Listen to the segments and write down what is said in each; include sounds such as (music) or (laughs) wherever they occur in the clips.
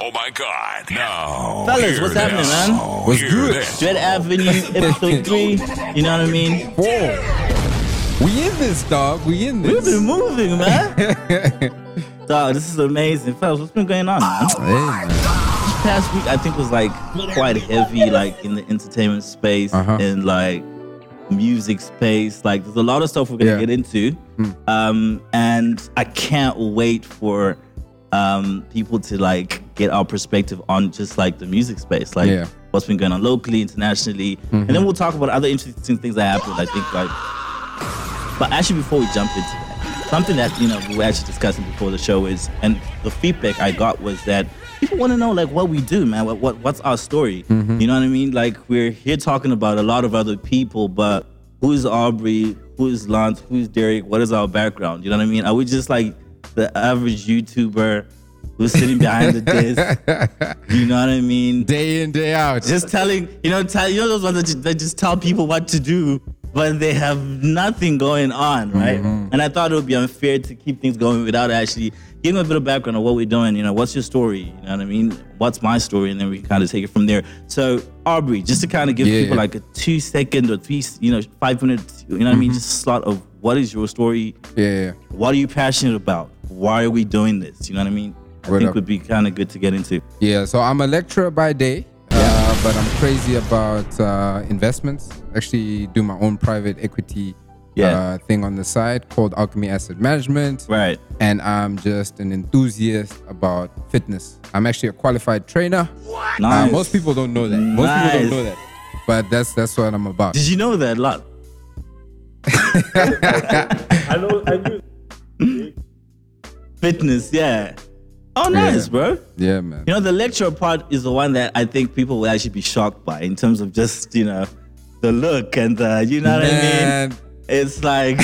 Oh my God. Now. Fellas, hear what's happening, this. man? What's Hear good? this. Dread Avenue, episode (laughs) three. You know what I mean? Whoa. We in this, dog. We in this. We've been moving, man. (laughs) Dog, this is amazing. Fellas, what's been going on, man? Hey, man. This past week, I think, was like quite heavy, like in the entertainment space Uh-huh. and like music space. Like, there's a lot of stuff we're gonna Yeah. get into, um, and I can't wait for um, people to like get our perspective on just like the music space, like Yeah. what's been going on locally, internationally, and then mm-hmm. we'll talk about other interesting things that happened. I think like but actually, before we jump into that, something that you know we were actually discussing before the show is, and the feedback I got was that people want to know like what we do, man. What, what what's our story? Mm-hmm. You know what I mean? Like we're here talking about a lot of other people, but who is Aubrey? Who is Lance? Who is Derek? What is our background? You know what I mean? Are we just like the average YouTuber who's sitting behind the desk? (laughs) You know what I mean? Day in, day out. just telling you know tell you know those ones that just, that just tell people what to do but they have nothing going on right Mm-hmm. and i thought it would be unfair to keep things going without actually giving a bit of background on what we're doing you know what's your story you know what i mean what's my story and then we can kind of take it from there so aubrey just to kind of give Yeah, people like a two second or three you know five minutes you know what i Mm-hmm. mean just a slot of what is your story yeah. what are you passionate about why are we doing this you know what i mean i Word think up. would be kind of good to get into Yeah, so I'm a lecturer by day, uh, but I'm crazy about uh, investments. Actually, do my own private equity Yeah. uh, thing on the side called Alchemy Asset Management. right And I'm just an enthusiast about fitness. I'm actually a qualified trainer. Uh, nice most people don't know that. Most people Nice. don't know that. But that's that's what I'm about. did you know that a lot (laughs) I know. I knew. (laughs) Fitness, yeah. Oh, nice, Yeah. bro. Yeah, man. You know, the lecture part is the one that I think people will actually be shocked by in terms of just, you know, the look and the, you know what I mean? It's like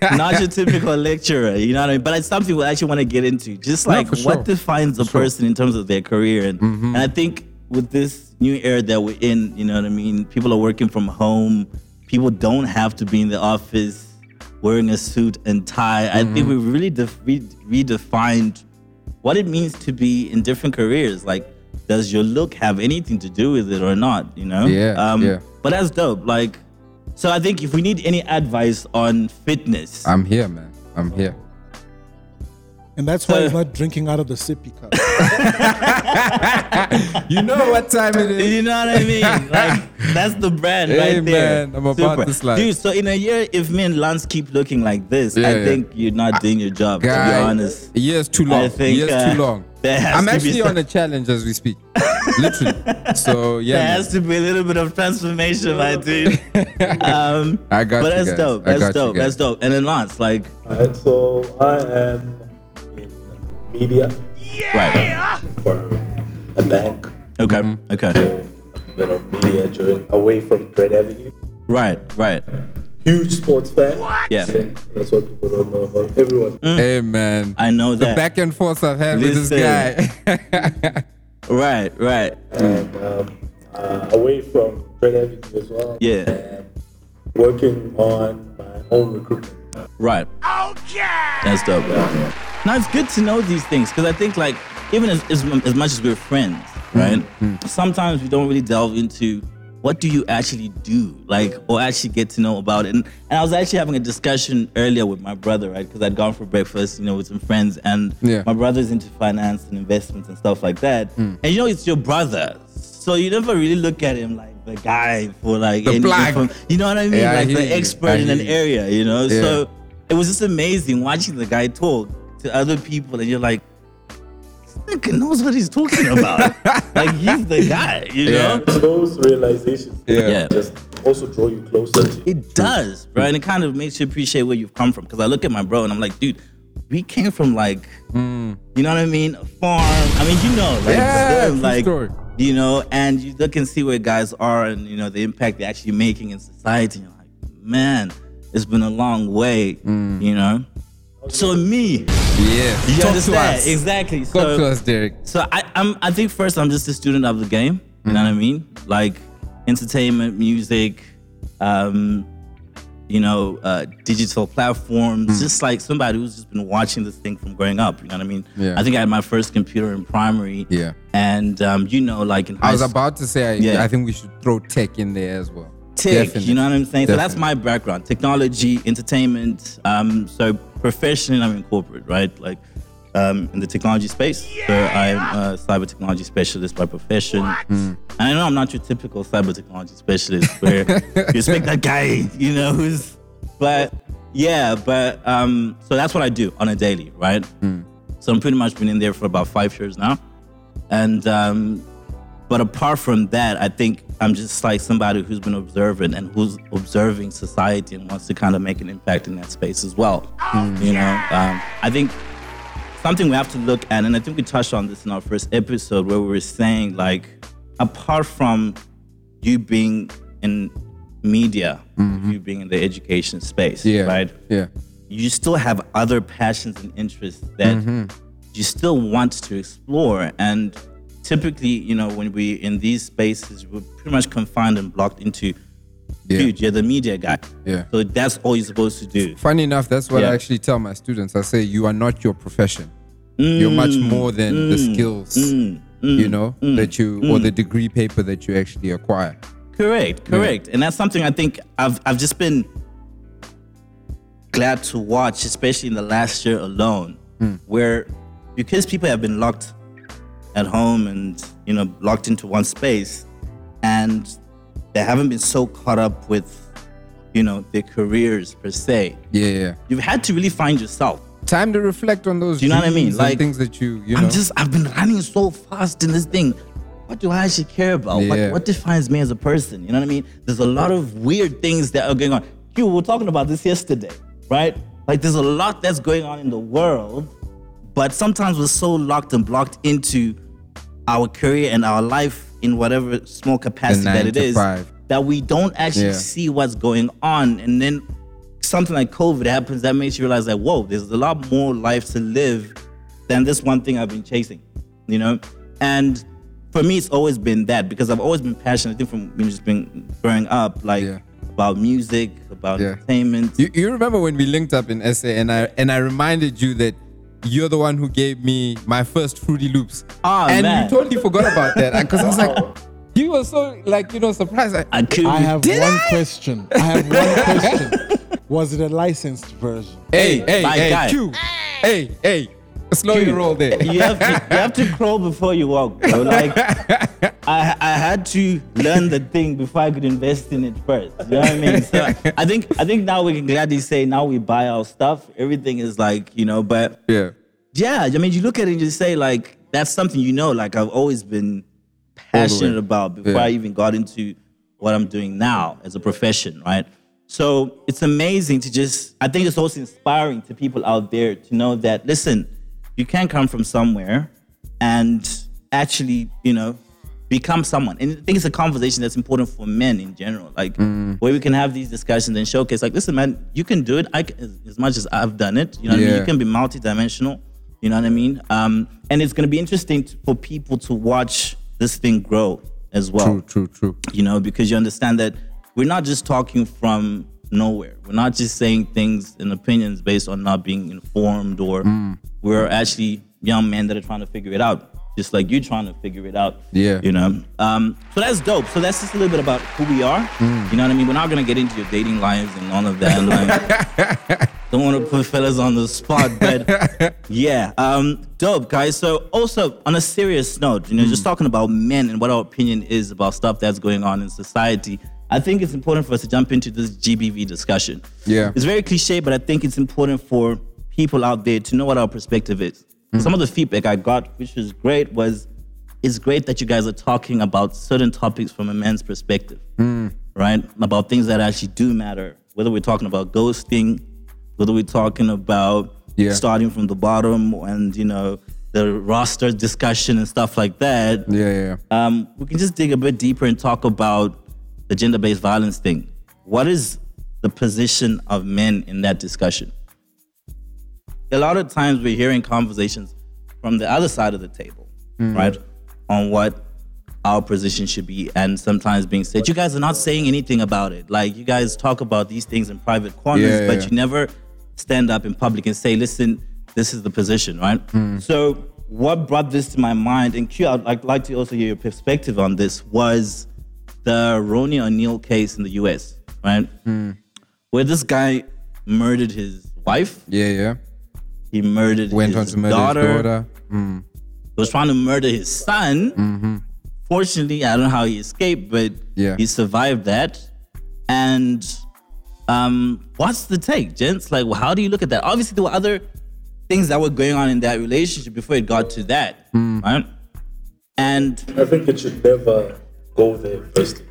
(laughs) not your typical lecturer, you know what I mean? But it's something we actually want to get into. Just No, like for sure. what defines a For sure. person in terms of their career. And, Mm-hmm. and I think with this new era that we're in, you know what I mean? People are working from home. People don't have to be in the office wearing a suit and tie. I Mm-hmm. think we really def- re- redefined what it means to be in different careers. Like, does your look have anything to do with it or not? You know? Yeah, um, yeah. But that's dope. Like, so I think if we need any advice on fitness, I'm here, man. I'm here. And that's why So- he's (laughs) not drinking out of the sippy cup. (laughs) You know what time it is. you know what I mean? (laughs) Like, that's the brand Hey, right there. man, I'm about Super. this life. Dude, so in a year, if me and Lance keep looking like this, Yeah, I yeah. think you're not doing your job, to be honest. A year's too long. I think, a year's uh, too long. there has I'm to actually on a challenge as we speak. Literally. So yeah. There man. has to be a little bit of transformation, my dude. Um, I got but you that's guys. dope. I That's got you dope. That's dope. And then Lance, like, Alright, so I am in media right. for a bank. Okay. Okay. A bit of media during away from Dread Avenue. Right. Right. Huge sports fan. Yeah. That's what people don't know about everyone. Hey man. I know that. the back and forth I've had with this guy. (laughs) Right. Right. And um, uh, away from Dread Avenue as well. Yeah. And working on my own recruitment. Right. Okay. That's dope. Now it's good to know these things because I think like even as, as as much as we're friends, mm-hmm. right? Mm-hmm. Sometimes we don't really delve into what do you actually do, like, or actually get to know about it. And, and I was actually having a discussion earlier with my brother, right? Because I'd gone for breakfast, you know, with some friends, and Yeah. my brother's into finance and investments and stuff like that. Mm. And you know, it's your brother, so you never really look at him like the guy for like The any plug. You know what I mean? Yeah, like hear the you. expert I in an you. area, you know. Yeah. So it was just amazing watching the guy talk to other people, and you're like, this nigga knows what he's talking (laughs) about. like he's the guy, you Yeah. know. Those realizations Yeah. Yeah. just also draw you closer to It does, right? And it kind of makes you appreciate where you've come from. Because I look at my bro and I'm like, dude, we came from like, hmm. you know what I mean, a farm. I mean, you know, like, Yeah, still, like, story. You know, and you look and see where guys are and you know the impact they're actually making in society. You're like, man, it's been a long way, you know. So me, yeah. you Talk understand to us. exactly. Talk so to us, Derek. so I, I'm, I think first I'm just a student of the game. You know what I mean? Like entertainment, music, um, you know, uh, digital platforms, just like somebody who's just been watching this thing from growing up. You know what I mean? Yeah. I think I had my first computer in primary. Yeah. And um, you know, like in high I was about to say, I, Yeah. I think we should throw tech in there as well. tech, Definitely. you know what I'm saying? So that's my background: technology, entertainment. Um, so professionally, I'm in corporate, right? Like um, in the technology space. So I'm a cyber technology specialist by profession. Hmm. And I know I'm not your typical cyber technology specialist where (laughs) you expect that guy, you know, who's. But yeah, but um, so that's what I do on a daily, right? Hmm. So I'm pretty much been in there for about five years now, and um, but apart from that, I think I'm just like somebody who's been observant and who's observing society and wants to kind of make an impact in that space as well. You know, um, I think something we have to look at, and I think we touched on this in our first episode where we were saying like, apart from you being in media, mm-hmm. you being in the education space, Yeah. right? Yeah. you still have other passions and interests that mm-hmm. you still want to explore. And typically, you know, when we in these spaces, we're pretty much confined and blocked into, Yeah. dude, you're the media guy. Yeah. So that's all you're supposed to do. Funny enough, that's what Yeah. I actually tell my students. I say, you are not your profession. You're much mm. more than the mm. skills, mm. you know, that you, or the degree paper that you actually acquire. Correct, correct. And that's something I think I've I've just been glad to watch, especially in the last year alone, hmm. where because people have been locked at home and you know locked into one space, and they haven't been so caught up with you know their careers per se. Yeah, yeah. You've had to really find yourself. Time to reflect on those Do you know what I mean? Like, things that you, you know. I'm just I've been running so fast in this thing. What do I actually care about? Yeah. What, what defines me as a person? You know what I mean? There's a lot of weird things that are going on. You we were talking about this yesterday, right? Like there's a lot that's going on in the world, but sometimes we're so locked and blocked into our career and our life in whatever small capacity that it is five. that we don't actually Yeah. see what's going on and then something like covid happens that makes you realize that whoa there's a lot more life to live than this one thing i've been chasing you know and for me it's always been that because i've always been passionate i think from you know, just being growing up like Yeah. about music about Yeah. entertainment You, you remember when we linked up in SA and I and I reminded you that you're the one who gave me my first Fruity Loops. Ah, and man. you totally forgot about that because I was like, (laughs) you were so like you know surprised. Like, i could I have Did one I? question. I have one question. (laughs) Was it a licensed version? hey, Hey, hey, my hey, guy. Q. Hey, hey, slow your roll there. you have to you have to crawl before you walk bro. (laughs) like I, I had to learn the thing before I could invest in it first. You know what I mean? So (laughs) I think I think now we can gladly say now we buy our stuff. Everything is like, you know, but Yeah, yeah, I mean you look at it and you say like that's something you know, like I've always been passionate about before Yeah. I even got into what I'm doing now as a profession, right? So it's amazing to just I think it's also inspiring to people out there to know that listen, you can come from somewhere and actually, you know, become someone. And I think it's a conversation that's important for men in general, like where we can have these discussions and showcase, like, listen, man, you can do it. I can, as, much as I've done it, you know what I mean. You can be multidimensional. You know what I mean? Um, and it's going to be interesting to, for people to watch this thing grow as well true, true, true. you know, because you understand that we're not just talking from nowhere. We're not just saying things and opinions based on not being informed, or Mm. we're actually young men that are trying to figure it out, just like you trying to figure it out. Yeah. You know, um, so that's dope. So that's just a little bit about who we are. Mm. You know what I mean? We're not gonna get into your dating lives and all of that. Like, (laughs) don't want to put fellas on the spot, but (laughs) yeah, um, dope, guys. So also on a serious note, you know, Mm. just talking about men and what our opinion is about stuff that's going on in society. I think it's important for us to jump into this GBV discussion. Yeah. It's very cliche, but I think it's important for people out there to know what our perspective is. Mm. Some of the feedback I got, which was great, was it's great that you guys are talking about certain topics from a man's perspective, Mm. right? About things that actually do matter. Whether we're talking about ghosting, whether we're talking about Yeah. starting from the bottom and, you know, the roster discussion and stuff like that Yeah, yeah. um, we can just dig a bit deeper and talk about the gender-based violence thing. What is the position of men in that discussion? A lot of times we're hearing conversations from the other side of the table, right, on what our position should be, and sometimes being said, you guys are not saying anything about it. Like you guys talk about these things in private corners, Yeah, but yeah. you never stand up in public and say, listen, this is the position, right? Hmm. So what brought this to my mind, and Q, I'd like, like to also hear your perspective on this, was the Ronnie O'Neal case in the US, right? Hmm. Where this guy murdered his wife, Yeah, yeah. he murdered Went on his to murder daughter, his daughter. Mm. was trying to murder his son. Mm-hmm. Fortunately, I don't know how he escaped, but Yeah. he survived that. And um, what's the take, gents? Like, how do you look at that? Obviously, there were other things that were going on in that relationship before it got to that, Hmm. right? And I think it should never go there first.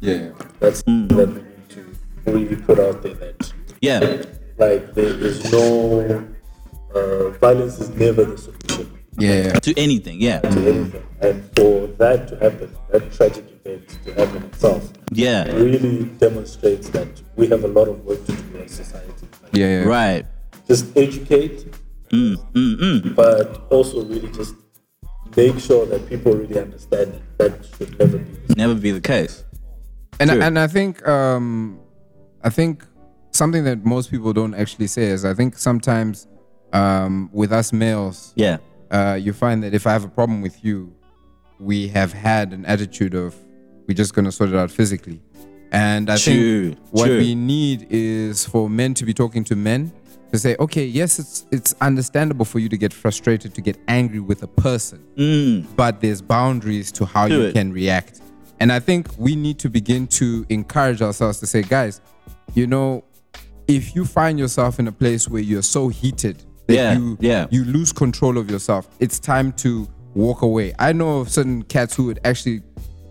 Yeah. That's that we need to really put out there that yeah, like there is no uh, violence is never the solution Yeah, yeah. to anything, yeah, to anything. And for that to happen, that tragic event to happen itself, yeah, really demonstrates that we have a lot of work to do as society. Like, Yeah, yeah. right. Just educate, mm, mm, mm. but also really just make sure that people really understand that that should never be. Never be the case. and True. and I think um, I think something that most people don't actually say is I think sometimes um, with us males, Yeah, uh, you find that if I have a problem with you, we have had an attitude of we're just gonna sort it out physically, and I True, think what true. we need is for men to be talking to men to say, okay, yes, it's it's understandable for you to get frustrated, to get angry with a person, but there's boundaries to how Mm. Do you it. can react, and I think we need to begin to encourage ourselves to say, guys, you know, if you find yourself in a place where you're so heated that Yeah, you yeah. you lose control of yourself. It's time to walk away. I know of certain cats who would actually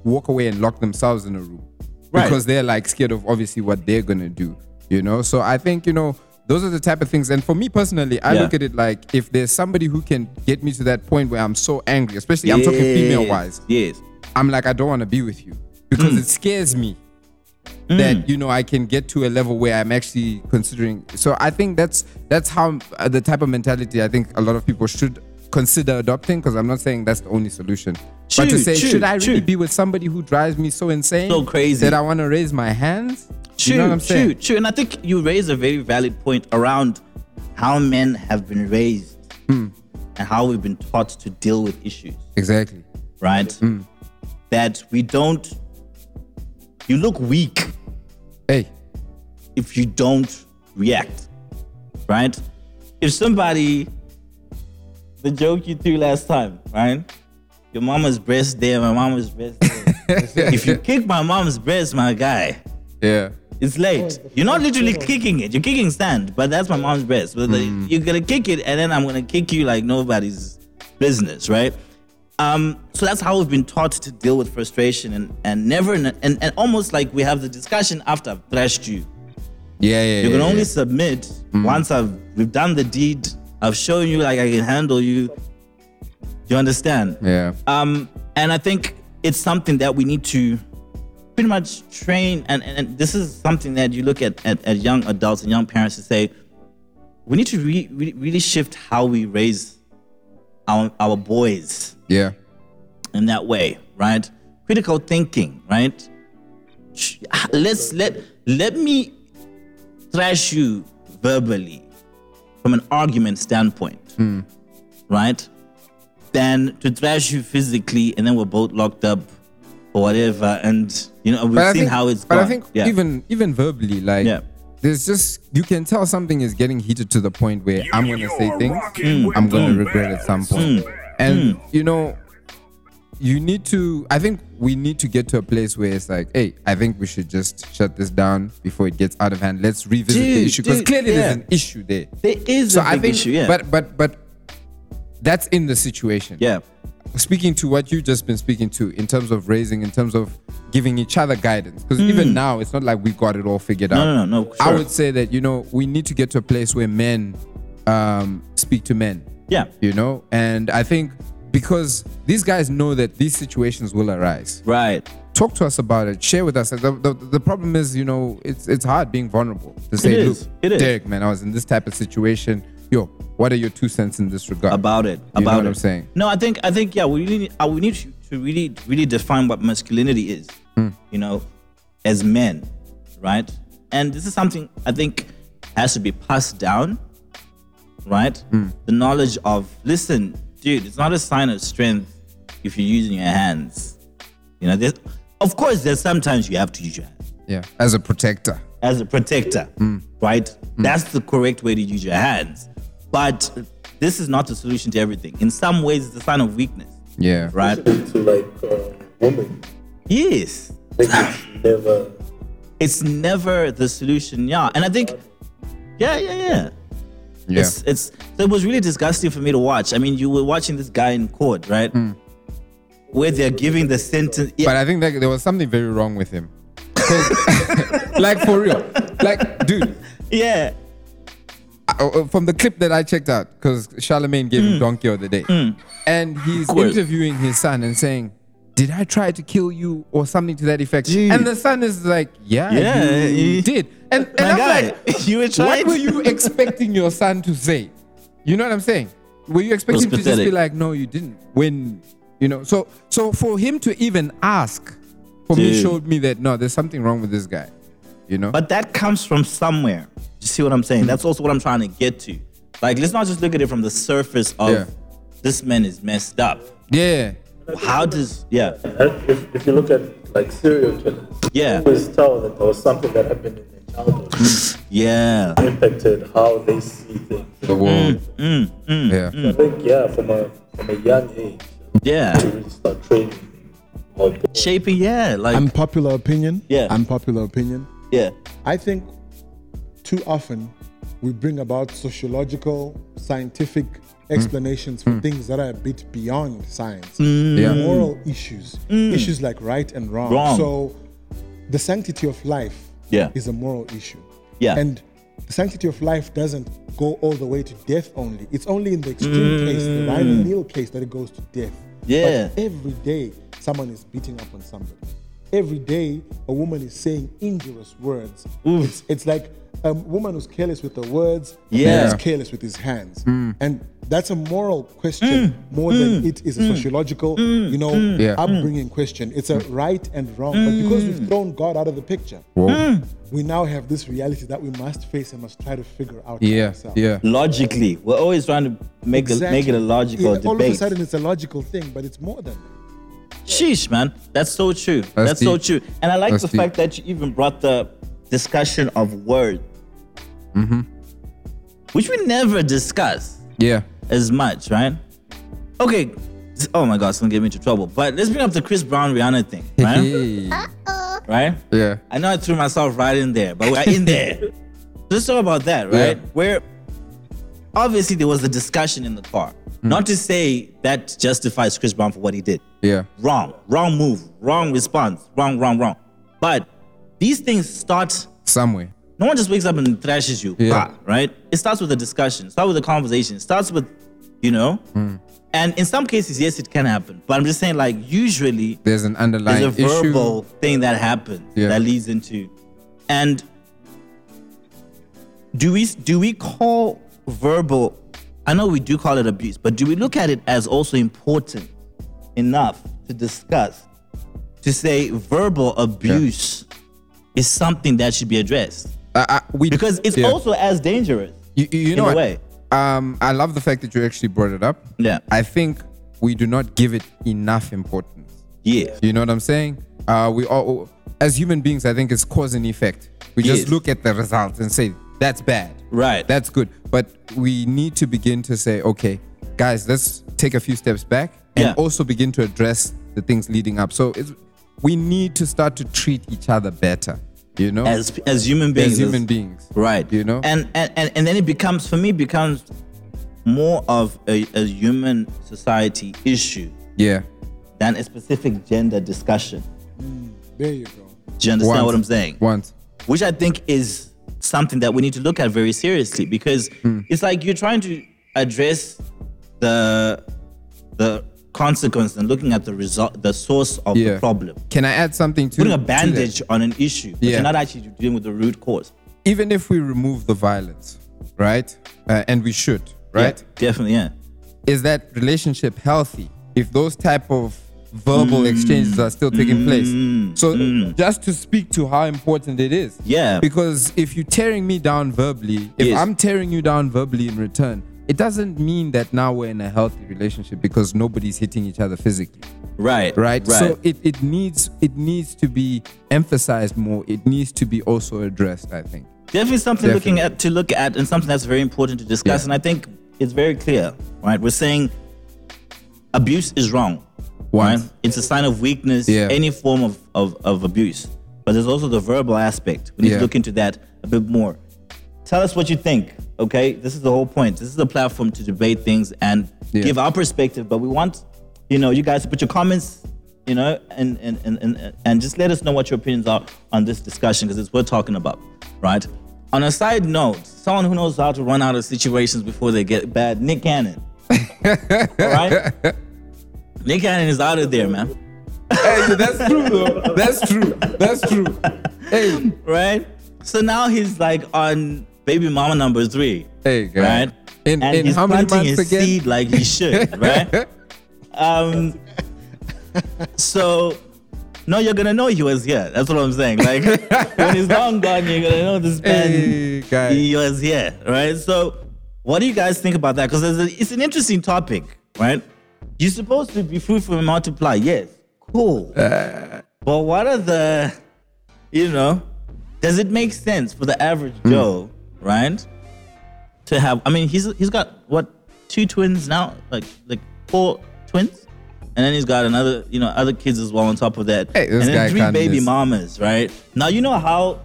walk away and lock themselves in a room Right. because they're like scared of obviously what they're gonna do. You know, so I think you know those are the type of things. And for me personally, I Yeah. look at it like if there's somebody who can get me to that point where I'm so angry, especially I'm talking female wise, Yes. I'm like I don't want to be with you because Mm. it scares me that you know I can get to a level where I'm actually considering. So I think that's that's how uh, the type of mentality I think a lot of people should consider adopting. Because I'm not saying that's the only solution, but to say true, should I really true. be with somebody who drives me so insane, So crazy. that I want to raise my hands? True, you know what I'm saying? true, true. And I think you raise a very valid point around how men have been raised Hmm. and how we've been taught to deal with issues, Exactly. right? Hmm. That we don't, you look weak Hey, if you don't react, right? If somebody, the joke you threw last time, right? Your mama's breast there, my mama's breast there. (laughs) if you kick my mom's breast, my guy, yeah, it's late. You're not literally kicking it. You're kicking sand, but that's my mom's breast. But Mm. you're gonna kick it, and then I'm gonna kick you like nobody's business, right? Um, so that's how we've been taught to deal with frustration, and and never, and and almost like we have the discussion after I've thrashed you. yeah, yeah. You can yeah, only submit once I've we've done the deed. I've shown you like I can handle you. You understand? yeah. Um, and I think it's something that we need to pretty much train. And, and, this is something that you look at, at, at young adults and young parents to say, we need to re- re- really shift how we raise our, our boys yeah. in that way, right? Critical thinking, right? Let's let let me thrash you verbally from an argument standpoint, right? Than to thrash you physically and then we're both locked up or whatever. And you know we've But seen think- how it's But gone. I think yeah. even even verbally, like Yeah. there's just you can tell something is getting heated to the point where I'm gonna say things rocking mm. with I'm gonna the regret at some point. Mm. And mm. you know, you need to I think we need to get to a place where it's like, hey, I think we should just shut this down before it gets out of hand. Let's revisit the issue. Because clearly yeah. there's an issue there. there is So a big I think issue, yeah. but but but that's in the situation yeah. speaking to what you've just been speaking to in terms of raising, in terms of giving each other guidance, because even now it's not like we got it all figured out. Mm. No, no, no, no, I would say that you know we need to get to a place where men um, speak to men. Yeah. You know, and I think because these guys know that these situations will arise. Right. Talk to us about it. Share with us. The, the, the problem is, you know, it's it's hard being vulnerable to say, is. look, It is. Derek, man, I was in this type of situation. Yo, what are your two cents in this regard? about it. You know about what it. I'm saying? No, I think I think yeah, we really need, uh, we need to, to really really define what masculinity is. Hmm. You know, as men, right? And this is something I think has to be passed down, right? Hmm. The knowledge of listen, dude, it's not a sign of strength if you're using your hands. You know, there's, of course, there's sometimes you have to use your hands Yeah. As a protector. as a protector, right? That's the correct way to use your hands. But this is not the solution to everything. In some ways, it's a sign of weakness, Yeah. right? Especially to like uh, women. Yes. Like it's never. It's never the solution, yeah. And I think, yeah, yeah, yeah. Yeah. It's, it's, so it was really disgusting for me to watch. I mean, you were watching this guy in court, right? Where they're giving the sentence. Yeah, But I think that there was something very wrong with him. (laughs) like for real. Like, dude, yeah. Uh, uh, from the clip that I checked out, because Charlemagne gave him Donkey of the Day, and he's course. interviewing his son and saying, "Did I try to kill you or something to that effect?" Dude. And the son is like, "Yeah, Yeah, you he- did." And, and My I'm guy, like, (laughs) you were trying "What were you (laughs) expecting your son to say?" You know what I'm saying? Were you expecting him to just be pathetic. like, "No, you didn't"? When you know, so so for him to even ask, for me Dude. showed me that no, there's something wrong with this guy. You know? But that comes from somewhere. You see what I'm saying? That's also what I'm trying to get to. Like, let's not just look at it from the surface of Yeah. this man is messed up. yeah. How does, yeah, if, if you look at like serial killers, Yeah. you always tell that there was something that happened in their childhood mm. yeah, impacted how they see things. The world. Mm, mm, mm yeah. I think yeah, from a from a young age, yeah. to really start training our. Shaping, yeah, like, Unpopular opinion. Yeah. Unpopular opinion. Yeah, I think too often we bring about sociological, scientific hmm. explanations for hmm. things that are a bit beyond science. Hmm. Yeah. Moral issues, issues like right and wrong. Wrong. So, the sanctity of life Yeah. is a moral issue. Yeah. And the sanctity of life doesn't go all the way to death only. It's only in the extreme case, the Ryan Neal case, that it goes to death. Yeah. But every day, someone is beating up on somebody. Every day, a woman is saying injurious words. It's, it's like a woman who's careless with her words, a Yeah. who's careless with his hands. Hmm. And that's a moral question hmm. more than hmm. it is a sociological, you know, Yeah. upbringing question. It's a right and wrong. But because we've thrown God out of the picture, Whoa. we now have this reality that we must face and must try to figure out Yeah. ourselves. Yeah. logically. We're always trying to make, a, make it a logical Yeah, All of a sudden, it's a logical thing, but it's more than that. Sheesh, man. That's so true. That's, so true. And I like That's the deep. fact that you even brought the discussion of word, Mm-hmm. which we never discuss Yeah. as much, right? Okay. Oh my God, it's gonna get me into trouble. But let's bring up the Chris Brown Rihanna thing, right? Hey. right? Yeah. I know I threw myself right in there, but we're in there. (laughs) Let's talk about that, right? Yeah. Where obviously there was a discussion in the car. Hmm. Not to say that justifies Chris Brown for what he did. Yeah. Wrong, wrong move, wrong response, wrong, wrong, wrong. But these things start. Somewhere. No one just wakes up and thrashes you, Yeah. bah, right? It starts with a discussion, start with a conversation, starts with, you know. Hmm. And in some cases, yes, it can happen. But I'm just saying, like, usually There's an underlying there's a issue. verbal thing that happens Yeah. that leads into and do we do we call verbal i know we do call it abuse but do we look at it as also important enough to discuss to say verbal abuse is something that should be addressed Uh, uh, we, because it's yeah. also as dangerous You, you in know a way. Um, I love the fact that you actually brought it up. Yeah. I think we do not give it enough importance. yeah You know what I'm saying? Uh, we all, as human beings, I think it's cause and effect. We just look at the results and say that's bad. Right. That's good. But we need to begin to say, okay, guys, let's take a few steps back and Yeah. also begin to address the things leading up. So it's, we need to start to treat each other better. You know, as as human beings as human beings. Right. You know? And and and, and then it becomes for me it becomes more of a, a human society issue Yeah. than a specific gender discussion. Mm, there you go. Do you understand Once. what I'm saying? Once. Which I think is something that we need to look at very seriously because Hmm. it's like you're trying to address the the consequence and looking at the result the source of Yeah. the problem. Can I add something to Putting a bandage on an issue, but Yeah. you're not actually dealing with the root cause. Even if we remove the violence, right? Uh, and we should, right? Yeah, definitely, yeah. Is that relationship healthy? If those type of verbal exchanges are still taking place. Mm-hmm. So mm-hmm. just to speak to how important it is. Yeah. Because if you're tearing me down verbally, if Yes. I'm tearing you down verbally in return, it doesn't mean that now we're in a healthy relationship because nobody's hitting each other physically. Right. Right? Right. So it, it needs it needs to be emphasized more. It needs to be also addressed, I think. definitely something looking at to look at and something that's very important to discuss Yeah. and i think it's very clear right we're saying abuse is wrong. Right it's a sign of weakness Yeah. any form of, of, of abuse. But there's also the verbal aspect. We need Yeah. to look into that a bit more. Tell us what you think okay? This is the whole point. This is a platform to debate things and Yeah. give our perspective. But we want you know you guys to put your comments you know and and and, and, and just let us know what your opinions are on this discussion because it's worth talking about right? On a side note someone who knows how to run out of situations before they get bad nick cannon. (laughs) All right nick cannon is out of there man hey, that's true though. That's true. That's true. Hey, right so now he's like on baby mama number three hey, right? In, and in he's how planting his again? seed like he should, right? (laughs) um, so no, you're gonna know he was here. That's what I'm saying. Like (laughs) when he's long gone, you're gonna know this man Hey, he was here, right? So, what do you guys think about that? Because it's an interesting topic, right? You're supposed to be fruitful and multiply, yes, cool. Uh. but what are the, you know, does it make sense for the average Hmm. Joe, right? To have, I mean, he's he's got what two twins now, like like four twins, and then he's got another, you know, other kids as well on top of that, Hey, and then three baby miss. mamas, right? Now you know how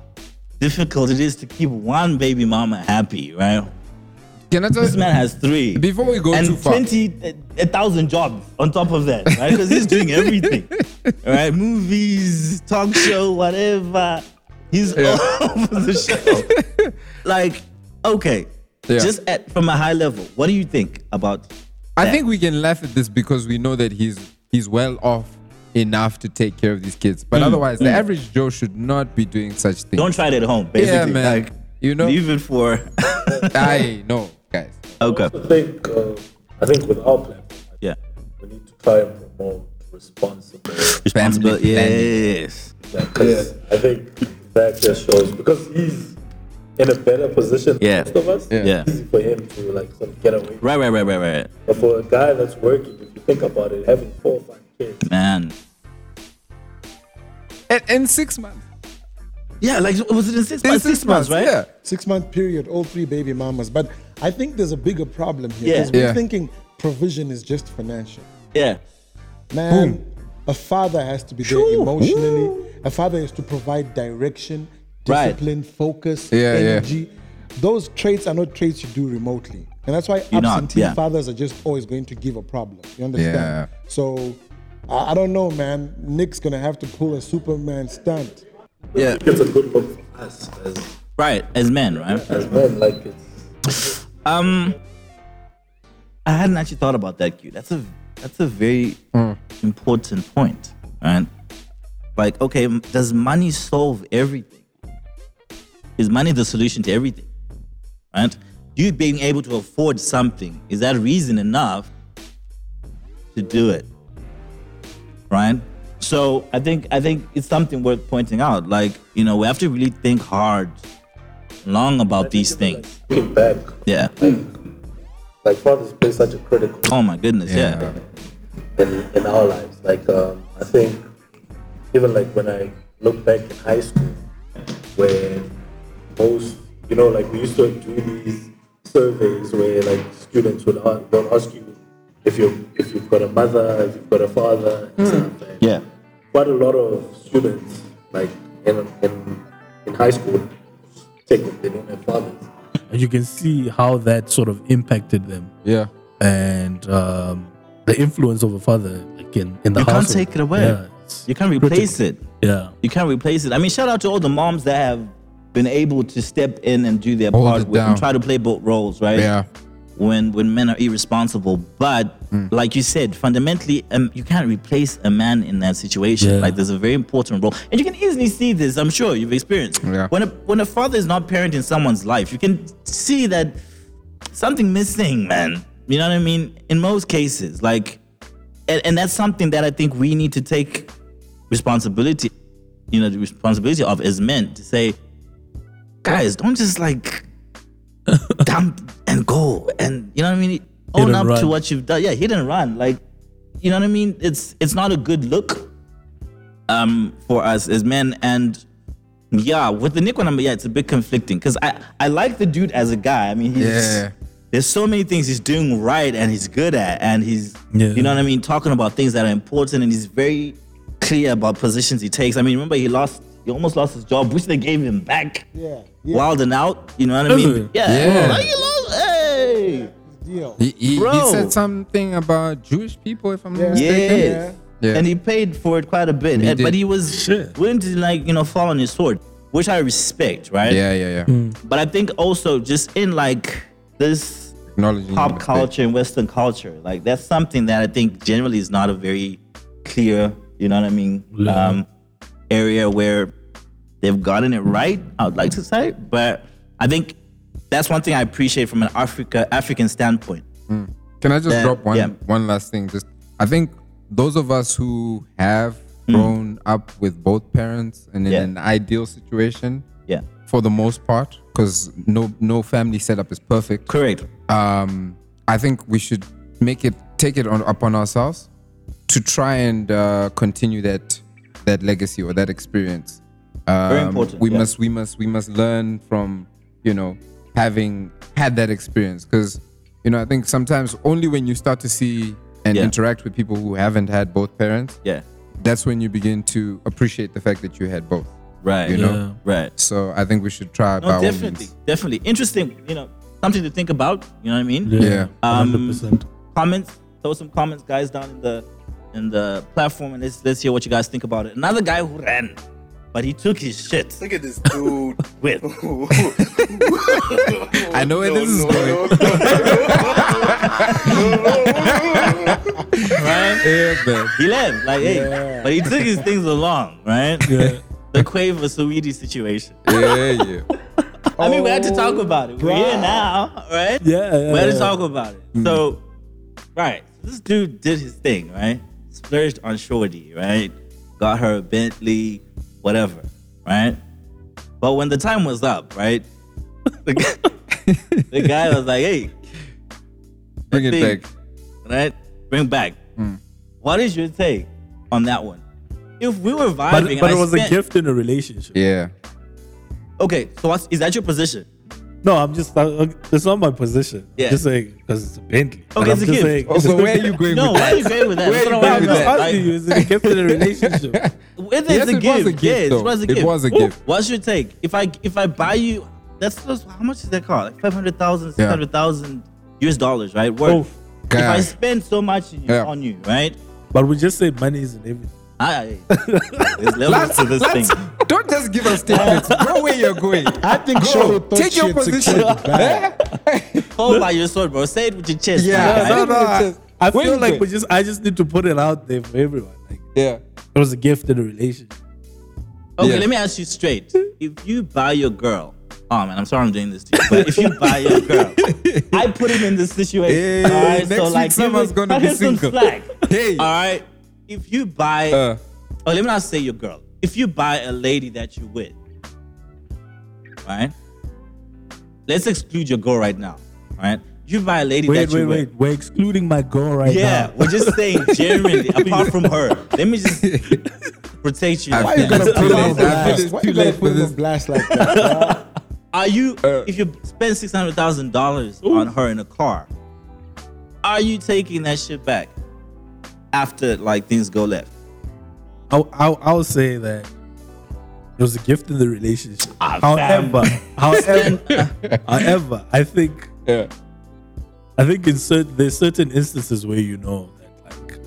difficult it is to keep one baby mama happy, right? Can I tell This man has three. Before we go and too far. 20, a, a thousand jobs on top of that, right? Because he's doing everything, (laughs) right? Movies, talk show, whatever. He's Yeah. all (laughs) over the show. like, okay, Yeah. just at from a high level, what do you think about? I think we can laugh at this because we know that he's he's well off enough to take care of these kids. But otherwise, the average Joe should not be doing such things. Mm, don't try it at home. Basically, Yeah, man. Like, You know? even for. (laughs) I know, guys. okay. I think uh, I think with our platform, Yeah. we need to try and promote responsible. Responsibility. planning. Yes. Because I think that just shows because he's in a better position Yeah. than most of us. Yeah. Yeah. It's easy for him to like sort of get away. Right. Right. Right. Right. Right. But for a guy that's working, if you think about it, having four or five kids, Man. And in six months. Yeah. Like, was it in six In months? Six, months, right? Yeah. Six month period, all three baby mamas. But I think there's a bigger problem here. Yeah. Because we're Yeah. thinking provision is just financial. Yeah. Man, a father has to be there True. emotionally. A father has to provide direction, Right. discipline, focus, Yeah, yeah. energy. Those traits are not traits you do remotely. And that's why You're not, absentee yeah. fathers are just always going to give a problem. You understand? Yeah. So I, I don't know, man. Nick's gonna have to pull a Superman stunt. Yeah. It's a good look for us as, Right. As men, right? as men. Like it's Um, I hadn't actually thought about that, Q. That's a that's a very important point, right? Like, okay, does money solve everything? Is money the solution to everything? Right? You being able to afford something is that reason enough to do it? Right? So I think I think it's something worth pointing out. Like, you know, we have to really think hard, long about these things. looking back, Yeah. like like fathers play such a critical Oh my goodness, yeah. Yeah. in, in our lives. Like um, I think even like when I look back in high school, where most you know like we used to do these surveys where like students would a- would ask you if you if you've got a mother, if you've got a father, and stuff. And Yeah. quite a lot of students like in in in high school take it they don't have fathers. And you can see how that sort of impacted them Yeah. and um, the influence of a father like in, in the You can't household. take it away. Yeah, You can't replace it. yeah. You can't replace it. I mean, shout out to all the moms that have been able to step in and do their Hold part it with, and down. try to play both roles, right? Yeah. When when men are irresponsible, but like you said, fundamentally, um, you can't replace a man in that situation. Yeah. Like there's a very important role, and you can easily see this. I'm sure you've experienced. Yeah. When a when a father is not parenting someone's life, you can see that something missing, man. You know what I mean? In most cases, like and, and that's something that I think we need to take responsibility, you know, the responsibility of as men to say, guys, don't just like (laughs) dump and go, and you know what I mean. Own and up to what you've done. Yeah, hit and run. Like, you know what I mean. It's it's not a good look, um, for us as men, and yeah, with the Nick Cannon, yeah, it's a bit conflicting because I I like the dude as a guy. I mean, he's Yeah. there's so many things he's doing right and he's good at, and he's Yeah. you know what I mean, talking about things that are important, and he's very clear about positions he takes. I mean, remember he lost, he almost lost his job, which they gave him back. Yeah, yeah. Wild 'N Out, you know what I mean? Yeah, Yeah. Like he lost, hey, Deal. He, he, he said something about Jewish people, if I'm not Yeah. mistaken. yes. Yeah. and he paid for it quite a bit, He and- but he was Shit. willing to like you know fall on his sword, which I respect, right? Yeah, yeah, yeah. But I think also just in like this pop culture and Western culture. Like that's something that I think generally is not a very clear, you know what I mean, Yeah. um, area where they've gotten it right. I would like to say, but I think that's one thing I appreciate from an Africa African standpoint. Can I just That- drop one yeah. one last thing? Just I think those of us who have grown up with both parents and in Mm. Yeah. an ideal situation, Yeah, for the most part, because no no family setup is perfect. correct. um, I think we should make it take it on upon ourselves to try and uh, continue that that legacy or that experience. Um, Very important, We yeah. must we must we must learn from you know having had that experience because you know I think sometimes only when you start to see and Yeah. interact with people who haven't had both parents, Yeah, that's when you begin to appreciate the fact that you had both. right. You know, right. so I think we should try by No, all definitely, means. definitely interesting. You know, something to think about. You know what I mean? Yeah. Um, 100%. comments. Throw some comments, guys, down in the in the platform, and let's let's hear what you guys think about it. Another guy who ran, but he took his shit Look at this dude. (laughs) with. (laughs) I know where this is going. (laughs) right? Yeah, man. He left, like, hey, Yeah. but he took his things along, right? Yeah. The Quavo Saweetie situation. Yeah, yeah. I mean, we had to talk Oh, about it. We're here now, right? Yeah, yeah, We had to talk about it. So, mm-hmm. right, this dude did his thing, right? Splurged on Shorty, right? Got her a Bentley, whatever, right? But when the time was up, right? (laughs) The guy, (laughs) the guy was like, hey, Bring it thing, back. right? Bring back. Hmm. What is your take on that one? If we were vibing, But, and but I it was spent- a gift in a relationship. Yeah. Okay, so what's, is that your position? No, I'm just, uh, it's not my position. Yeah. Just saying, because it's a Bentley. Okay, I'm it's a gift. saying- Also, where are you going (laughs) No, with why are you going with that? Where That's you what I'm going I'm with that? asking you, is it a gift in a relationship? (laughs) Whether Yes, it's a it gift, was a gift, yes, though. it was a It gift. was a gift. What's your take? If I if I buy you, that's just, how much is that car? Like 500,000, 600,000 US dollars, right? Worth. Oh, if I spend so much in- Yeah. on you, right? But we just say money isn't everything. I, there's levels to this thing. don't just give us statements. Go (laughs) where you're going. I think Go. Shoro thought Take your position. Eh? secured. (laughs) Hold by your sword, bro. Say it with your chest. Yeah. right? no, no, I- I, I feel like we just, I just need to put it out there for everyone. Like, Yeah. it was a gift in a relationship. Okay, Yeah. let me ask you straight. If you buy your girl, oh man, I'm sorry I'm doing this to you, but if you buy your girl, (laughs) I put him in this situation. Hey, all right, next week give someone's gonna be him some single. Hey. all right. If you buy, Uh, oh, let me not say your girl. If you buy a lady that you with, right? Let's exclude your girl right now, right? You buy a lady Wait, that you wait, with, wait. Wait, wait. We're excluding my girl right yeah, now. Yeah, we're just saying (laughs) generally, apart from her. Let me just (laughs) protect you. Why like you gonna put on late. I feel blast? Why you gonna put this. on blast like that? (laughs) Are you Uh, if you spend six hundred thousand dollars on her in a car? Are you taking that shit back after like things go left? I, I, I would say that it was a gift in the relationship. Ah, however, (laughs) however, however, I think yeah. I think in certain there's certain instances where you know that like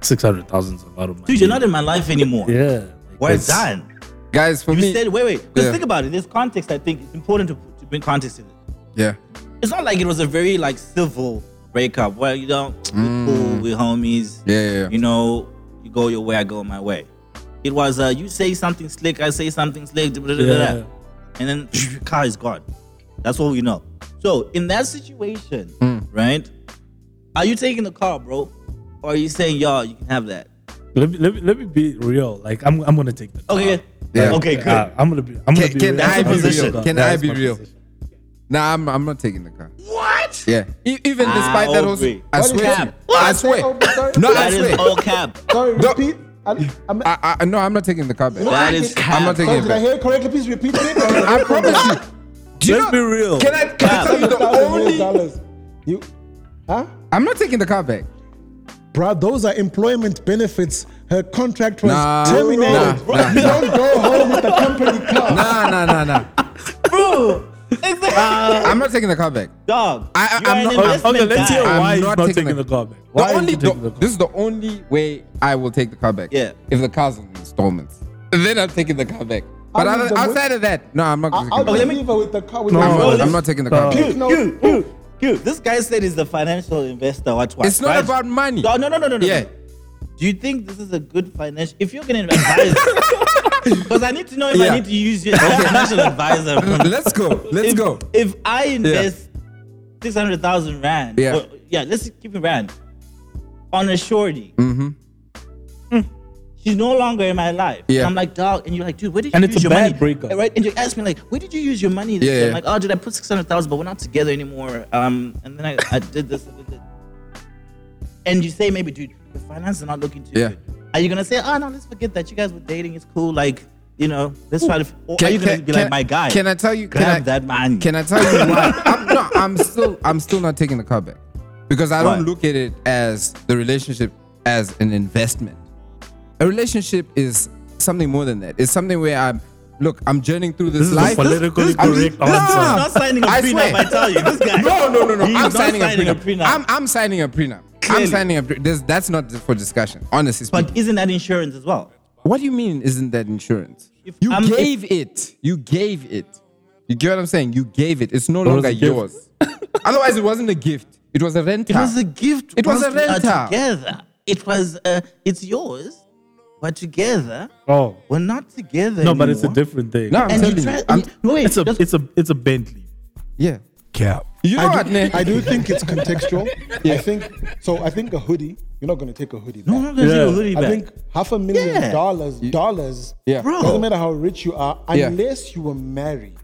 six hundred thousand is a lot of money. Dude, you're not in my life anymore. Yeah, We're It's- done. Guys, for You me. said wait, wait. Because Yeah. think about it. There's context. I think it's important to, to bring context to this. Yeah. It's not like it was a very like civil breakup. Well, you know, we're cool, we're homies. Yeah, yeah, yeah. You know, you go your way, I go my way. It was uh, you say something slick, I say something slick, da, da. Yeah. and then your car is gone. That's all we know. So in that situation, Hmm. right? Are you taking the car, bro? Or are you saying, y'all, you can have that? Let me, let me let me be real. Like I'm I'm gonna take the car. Okay. Yeah. Okay, good. Uh, I'm gonna be. I'm gonna Can, be. can real. I be position. real? Can That I be real? position. Nah, I'm, I'm not taking the car. What? Yeah. E- even despite that, ah, also, Aubrey. I swear. I swear. Aubrey. No, I swear. all cap. Sorry, No. repeat. I, I'm, I, I, no, I'm not taking the car back. That is I'm not taking sorry, it did I hear it correctly? Please repeat it. (laughs) I promise you. Do you Let's know- be real. Can I, can I tell you the only? dollars. You, huh? I'm not taking the car back. Bruh, those are employment benefits. Her contract was Nah, terminated. nah, nah. you don't go home with the company car. Nah, nah, nah, nah. Bro, exactly. I'm not taking the car back. Dog. I- you I'm are an not- Okay, investment okay, let's hear guy. I'm not not taking taking the- the car back. The only is he taking the car? this is the only way I will take the car back. Yeah. If the car's on installments, then I'm taking the car back. But I mean, other- the outside of that, no, I'm not I'll, taking I'll the car just back. leave her with the car. With No, I'm, not, I'm not taking the car Uh, back. No, You, you, you. This guy said he's the financial investor. Watch, watch. It's not right? about money. No, no, no, no, no. no. Yeah. Do you think this is a good financial? If you're gonna advise, (laughs) because I need to know if Yeah. I need to use your financial (laughs) advisor. Let's go. Let's if, go. If I invest six hundred thousand rand, Yeah. or- yeah, let's keep it rand on a shorty. Mm-hmm. Mm. She's no longer in my life. Yeah. I'm like, dog, and you're like, dude, where did you And use it's a your bad money? breakup. Right? And you ask me like, where did you use your money? This Yeah, yeah. I'm like, oh, did I put six hundred thousand? But we're not together anymore. Um, and then I, I did this. I did. And you say maybe, dude, the finances are not looking too Yeah. good. Are you gonna say, oh no, let's forget that you guys were dating? It's cool. Like, you know, let's try to. Or are you gonna be like, my guy? Can I tell you? Can grab I, that man. Can I tell you why? (laughs) I'm, no, I'm still, I'm still not taking the car back because I don't Why? look at it as the relationship as an investment. A relationship is something more than that. It's something where I'm, look, I'm journeying through this, This is a life. politically I'm- correct no, answer. He's not signing a I prenup. swear. I tell you, this guy. No, no, no, no. He's I'm not signing, a, prenup. prenup. I'm, I'm signing a prenup. Clearly. I'm signing a prenup. There's, that's not for discussion, honestly speaking. But isn't that insurance as well? What do you mean? Isn't that insurance? If you I'm- gave it. You gave it. You get what I'm saying? You gave it. It's no longer a yours. (laughs) Otherwise, it wasn't a gift. It was a rental. It was a gift. It was once a we are rental. Together. It was. Uh, it's yours, but together Oh we're not together. no, but it's a different thing. No, I'm And you telling try. you. I'm, no, wait. it's a it's a it's a Bentley. yeah. Cap. You know I what, do. I do (laughs) think it's contextual. I think so. I think a hoodie. You're not going to take a hoodie back. no, I'm not gonna Yeah. take a hoodie I think half a million Yeah. dollars, dollars, Yeah. Bro. doesn't matter how rich you are, Yeah. unless you were married.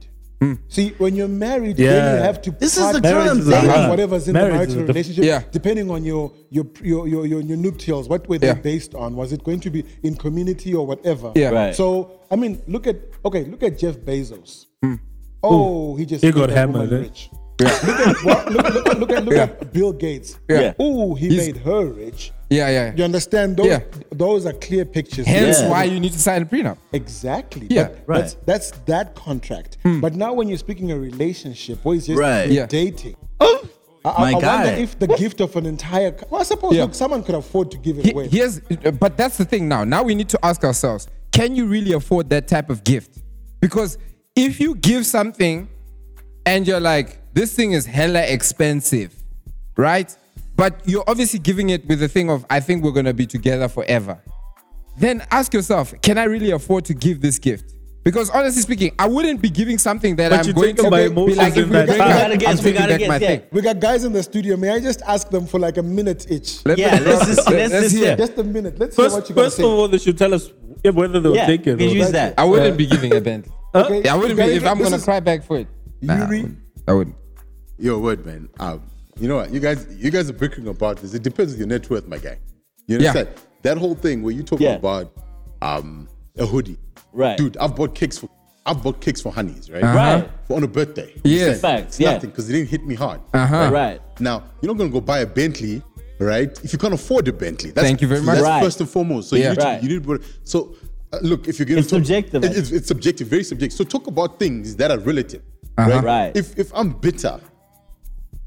Hmm. See, when you're married, Yeah. then you have to. This is the with term Marriage is thing. Whatever's in Marriage the marital a relationship, Yeah. depending on your your your your your, your nuptials, what were they Yeah. based on? Was it going to be in community or whatever? Yeah. Right. So I mean, look at okay, look at Jeff Bezos. Hmm. Oh, he just He got hammered, woman eh? Rich. Look at what, look, look, look, look at look Yeah. at Bill Gates. Yeah. Oh, he He's- made her rich. Yeah, yeah. You understand? Those Yeah. those are clear pictures. Hence Yeah. why you need to sign a prenup. Exactly. Yeah. But Right. That's, that's that contract. Hmm. But now when you're speaking a relationship, where it's just Right. Yeah. dating. Oh, I, I- my I wonder if the gift of an entire. Well, I suppose Yeah. look, someone could afford to give it He- away. Here's, but that's the thing now. Now we need to ask ourselves: Can you really afford that type of gift? Because if you give something, and you're like, "This thing is hella expensive," right? But you're obviously giving it with the thing of, "I think we're gonna be together forever." Then ask yourself: Can I really afford to give this gift? Because honestly speaking, I wouldn't be giving something that But I'm going to my be like, if in we that break time. up, We gotta guess, I'm we taking gotta back guess, my yeah. thing. we got guys in the studio. May I just ask them for like a minute each? Let- Yeah, let's just- let's just hear. hear. Just a minute. Let's hear what you got to first say. of all, they should tell us whether they'll yeah. take it. We or can use that. I wouldn't be giving a Bentley. Okay, I wouldn't be if I'm gonna cry back for it. Nah, I Yuri? wouldn't. I wouldn't. Yo, word, man. Um, you know what? You guys, you guys are bickering about this. It depends on your net worth, my guy. You Yeah. understand? That whole thing where you talk Yeah. about um a hoodie, Right. Dude, I've bought kicks for I've bought kicks for honeys, right? Right. For on a birthday. Yes. Understand? Facts, yeah. nothing because it didn't hit me hard. Uh-huh. Right. Now you're not gonna go buy a Bentley, right? If you can't afford a Bentley. That's, Thank you very so much. That's Right. first and foremost. So Yeah. you need to, Right. you need to, so uh, look if you're gonna It's talk, subjective, it- it's, it's subjective, very subjective. So talk about things that are relative, Uh-huh. right? Right. If if I'm bitter,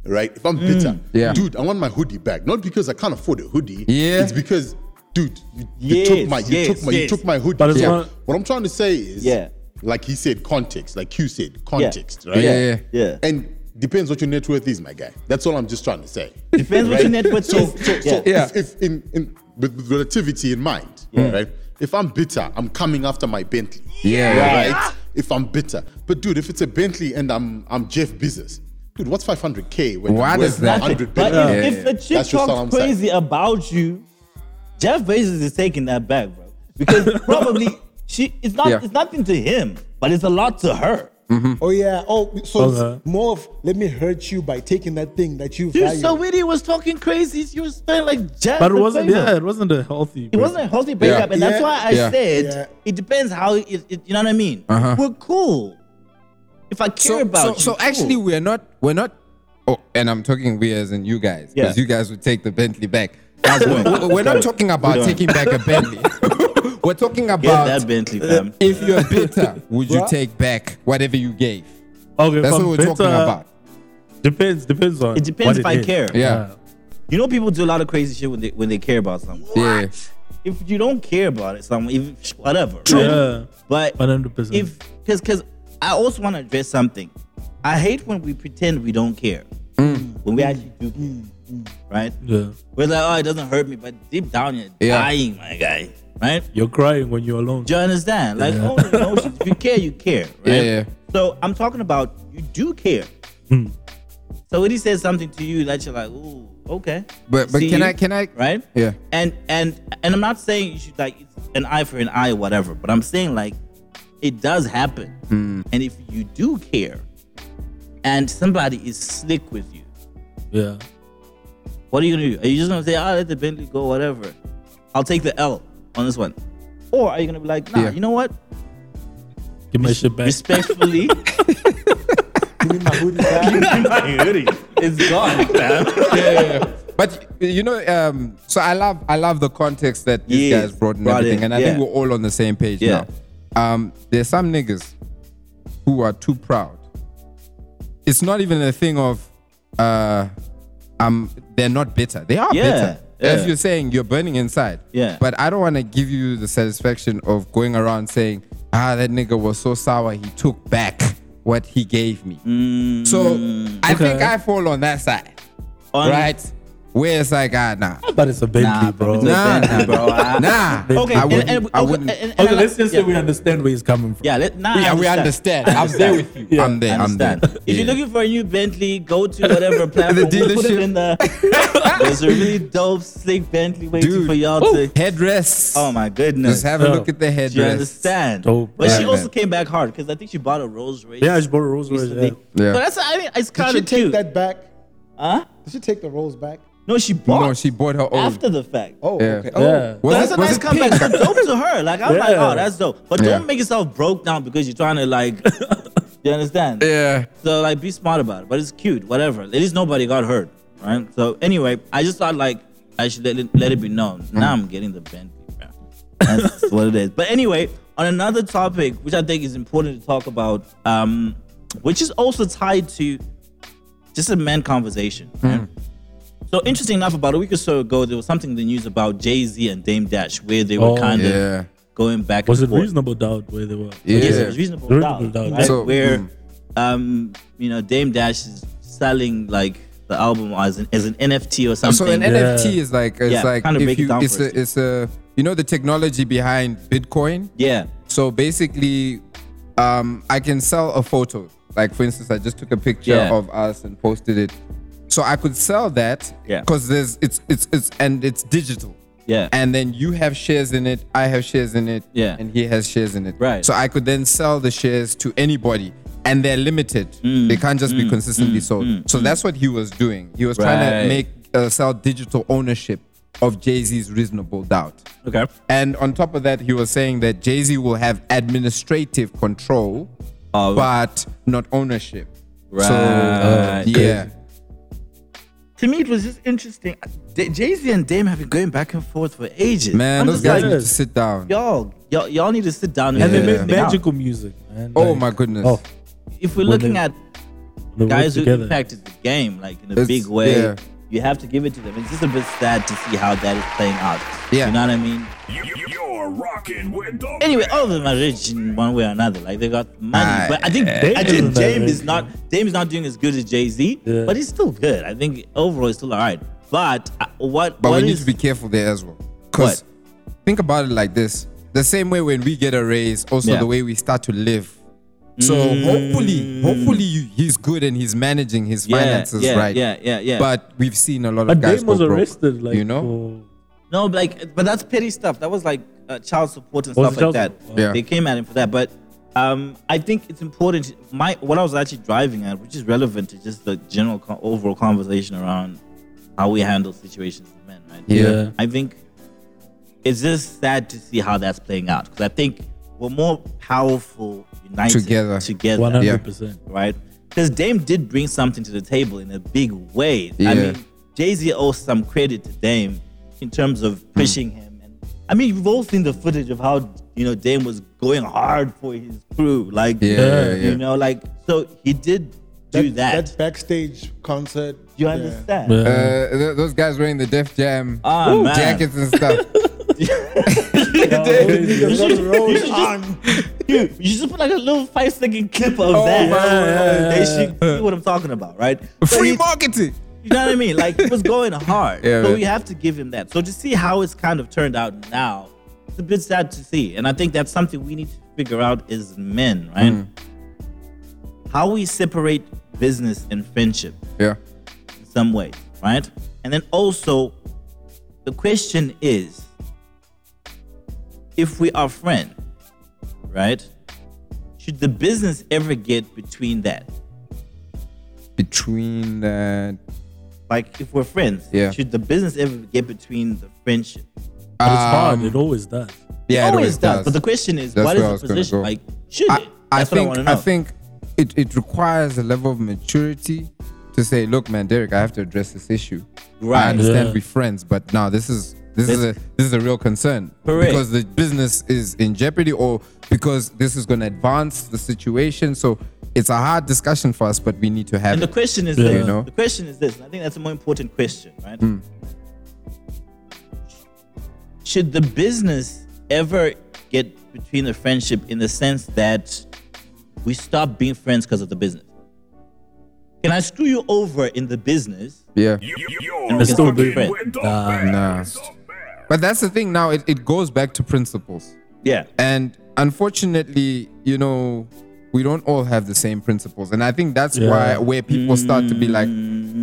right? If I'm bitter, Yeah. dude, I want my hoodie back. Not because I can't afford a hoodie. Yeah. It's because, dude, you, you Yes, took my you yes, took my you took my hoodie. But it's So not- what I'm trying to say is, Yeah. like he said, context. Like you said, context, right? Yeah, yeah. Yeah. And depends what your net worth is, my guy. That's all I'm just trying to say. Depends what your net worth So, is. so, Yeah. so Yeah. if, if in, in with, with relativity in mind, right? If I'm bitter, I'm coming after my Bentley. Yeah, Right. If I'm bitter, but dude, if it's a Bentley and I'm I'm Jeff Bezos, Dude, what's 500k when What you're is worth that? 100 But billion? if, Yeah, if a chick just talks I'm saying. crazy about you, Jeff Bezos is taking that back, bro. Because (laughs) probably she it's not Yeah. it's nothing to him, but it's a lot to her. Oh yeah. Oh, so Okay. more of let me hurt you by taking that thing that you Dude, value. so Whitty was talking crazy. She was spending like Jeff. But it wasn't. Yeah, it wasn't a healthy. It wasn't a healthy breakup, and that's why I Yeah. said Yeah. it depends how it, it- you know what I mean. Uh-huh. We're cool. If I care so, about so, you, so actually we're not we're not oh and i'm talking we as in you guys Yeah. because you guys would take the bentley back That's (laughs) good. we're we're not talking about taking back a bentley (laughs) we're talking about get about that Bentley, uh, fam. if you're (laughs) bitter would you What? take back whatever you gave Okay, that's from what we're talking bitter- about Depends. Depends on. It depends what if I is. care. Yeah. You know, people do a lot of crazy shit when they when they care about someone. yeah If you don't care about it, someone, if, whatever. right? Yeah. But 100%. if because because I also want to address something. I hate when we pretend we don't care mm. when we actually do care, right? Yeah. We're like, oh, it doesn't hurt me, but deep down you're Yeah. dying, my guy, right? You're crying when you're alone. Do you understand? Like, oh, emotions. If you care, you care, (laughs) right? Yeah, yeah. So I'm talking about you do care. Hmm. So when he says something to you that you're like, ooh, okay. but but See can you, i can i right? yeah And and and I'm not saying you should like it's an eye for an eye or whatever, but I'm saying like it does happen. Hmm. And if you do care, and somebody is slick with you, Yeah. what are you gonna do? Are you just gonna say, "Oh, let the Bentley go, whatever"? I'll take the L on this one, or are you gonna be like, "Nah, Yeah. you know what? Give my shit back. Respectfully, (laughs) Give me my hoodie back. it's gone, man." yeah. But you know, um, so I love I love the context that these Yes, guys brought and brought everything, in, and I think we're all on the same page Yeah. now. Um, there's some niggas who are too proud. It's not even a thing of uh, um, they're not bitter. They are Yeah, bitter. As you're saying, you're burning inside. Yeah. But I don't want to give you the satisfaction of going around saying, ah, that nigga was so sour, he took back what he gave me. Mm, So I think I fall on that side, on- right? Where it's like, ah, nah. But it's a Bentley, Nah, bro. it's a Nah, bro. (laughs) Nah. Okay, I wouldn't. and- I okay, wouldn't. and- and Okay, let's just say yeah. we understand where he's coming from. Yeah, let, nah, yeah, I we understand. I'm there with you. Yeah. I'm there. I'm there. If Yeah. you're looking for a new Bentley, go to whatever (laughs) platform. we'll put it dealership. in the. There's a really dope, slick Bentley waiting Dude, for y'all Ooh, to. headdress. Oh my goodness! Just have a Yeah. look at the Do you understand? Dope. But she Yeah, also came back hard because I think she bought a Rolls Royce. Yeah, I just bought a Rolls Royce. Yeah. Yeah. But that's I mean it's Did kind she of take that back? Huh? Did she take the rolls back? No, she bought. No, she bought her own. after the fact. Oh, Yeah. okay. Oh, Yeah. Was that's it- a was nice it comeback. pink? It's dope to her. Like I'm like, Yeah. oh, that's dope. But Yeah. don't make yourself broke down because you're trying to like. (laughs) you understand? Yeah. So like, be smart about it. But it's cute. Whatever. At least nobody got hurt, right? So anyway, I just thought like I should let it, let it be known. Now I'm getting the Bentley. bro. That's (laughs) what it is. But anyway, on another topic, which I think is important to talk about, um, which is also tied to just a man conversation. right? So interesting enough, about a week or so ago, there was something in the news about Jay Z and Dame Dash, where they were Oh, kind of Yeah. going back. Was and it forth. reasonable doubt where they were? Yeah. Yes, it was reasonable, Reasonable doubt. doubt. right? So, where, mm. um, you know, Dame Dash is selling like the album as an as an NFT or something. So an Yeah. NFT is like it's Yeah, like kinda if break it you it's a it's a you know the technology behind Bitcoin. yeah, So basically, um, I can sell a photo. Like for instance, I just took a picture Yeah. of us and posted it. So I could sell that Yeah. because there's it's it's it's and it's digital. yeah, And then you have shares in it, I have shares in it, Yeah. and he has shares in it. Right. So I could then sell the shares to anybody, and they're limited. Mm. They can't just be mm. consistently mm. sold. Mm. so that's what he was doing. He was trying to make uh, sell digital ownership of Jay Z's Reasonable Doubt. okay, And on top of that, he was saying that Jay Z will have administrative control, but not ownership. So uh, Right. yeah, to me it was just interesting. Jay Z and Dame have been going back and forth for ages. man, I'm those guys like, need to sit down. y'all, y'all, y'all need to sit down and, And they make this thing out. magical music, man. Oh Like, my goodness. Oh, If we're When looking they- at guys who together. impacted the game like in a It's- big way, yeah. You have to give it to them. It's just a bit sad to see how that is playing out. Yeah. You know what I mean? You, you're rocking with the Anyway, all of them are rich in one way or another. Like they got money, but I think Dame I isn't think that Dame rich, is not Dame is not doing as good as Jay Z, Yeah. but he's still good. I think overall he's still alright. But uh, what? But what we need to be careful there as well. Because think about it like this: the same way when we get a raise, also Yeah. the way we start to live So hopefully, hopefully he's good and he's managing his Yeah, finances yeah, right. yeah, yeah, yeah. But we've seen a lot of But guys Dame was go broke, arrested, like you know. for- No, like, but that's petty stuff. That was like uh, child support and Was stuff like that. support? Yeah. They came at him for that. But um, I think it's important. My what I was actually driving at, which is relevant to just the general co- overall conversation around how we handle situations with men, right? Yeah. Yeah. I think it's just sad to see how that's playing out because I think we're more powerful united Together. together, One hundred percent. right? Because Dame did bring something to the table in a big way. Yeah. I mean, Jay Z owes some credit to Dame in terms of pushing him. And I mean, we've all seen the footage of how you know Dame was going hard for his crew, like Yeah, yeah, yeah. you know, like so he did do that. that backstage concert. you understand? Yeah. Uh, th- those guys wearing the Def Jam Ah, man. jackets and stuff. (laughs) (laughs) Niggas just rolled You should on. Dude, you should put like a little five second clip of Oh, that. my God. They should see what I'm talking about, right? So Free he- marketing. You know what I mean? Like it was going hard. (laughs) Yeah, so man. we have to give him that. So to see how it's kind of turned out now, it's a bit sad to see. And I think that's something we need to figure out as men, right? Mm. How we separate business and friendship Yeah. in some ways, right? And then also the question is if we are friends, right? Should the business ever get between that? Between that. Like if we're friends, Yeah. should the business ever get between the friendship? But it's hard. Um, It always does. Yeah, it it always does. But the question is, That's what where I is the position? go. Like, should I, it? I think what I know. I think it, it requires a level of maturity to say, look, man, Derek, I have to address this issue. Right. I understand Yeah. we're friends, but now this is this is a this is a real concern Correct. because the business is in jeopardy, or because this is going to advance the situation. So it's a hard discussion for us, but we need to have. And the it. question is Yeah. this. You know? The question is this. And I think that's a more important question, right? Hmm. Should the business ever get between the friendship in the sense that we stop being friends because of the business? Can I screw you over in the business? yeah. You, you, you're And we're still rocking big friends. with the But that's the thing. Now it, it goes back to principles. Yeah. And unfortunately, you know, we don't all have the same principles. And I think that's Yeah. why where people start to be like, I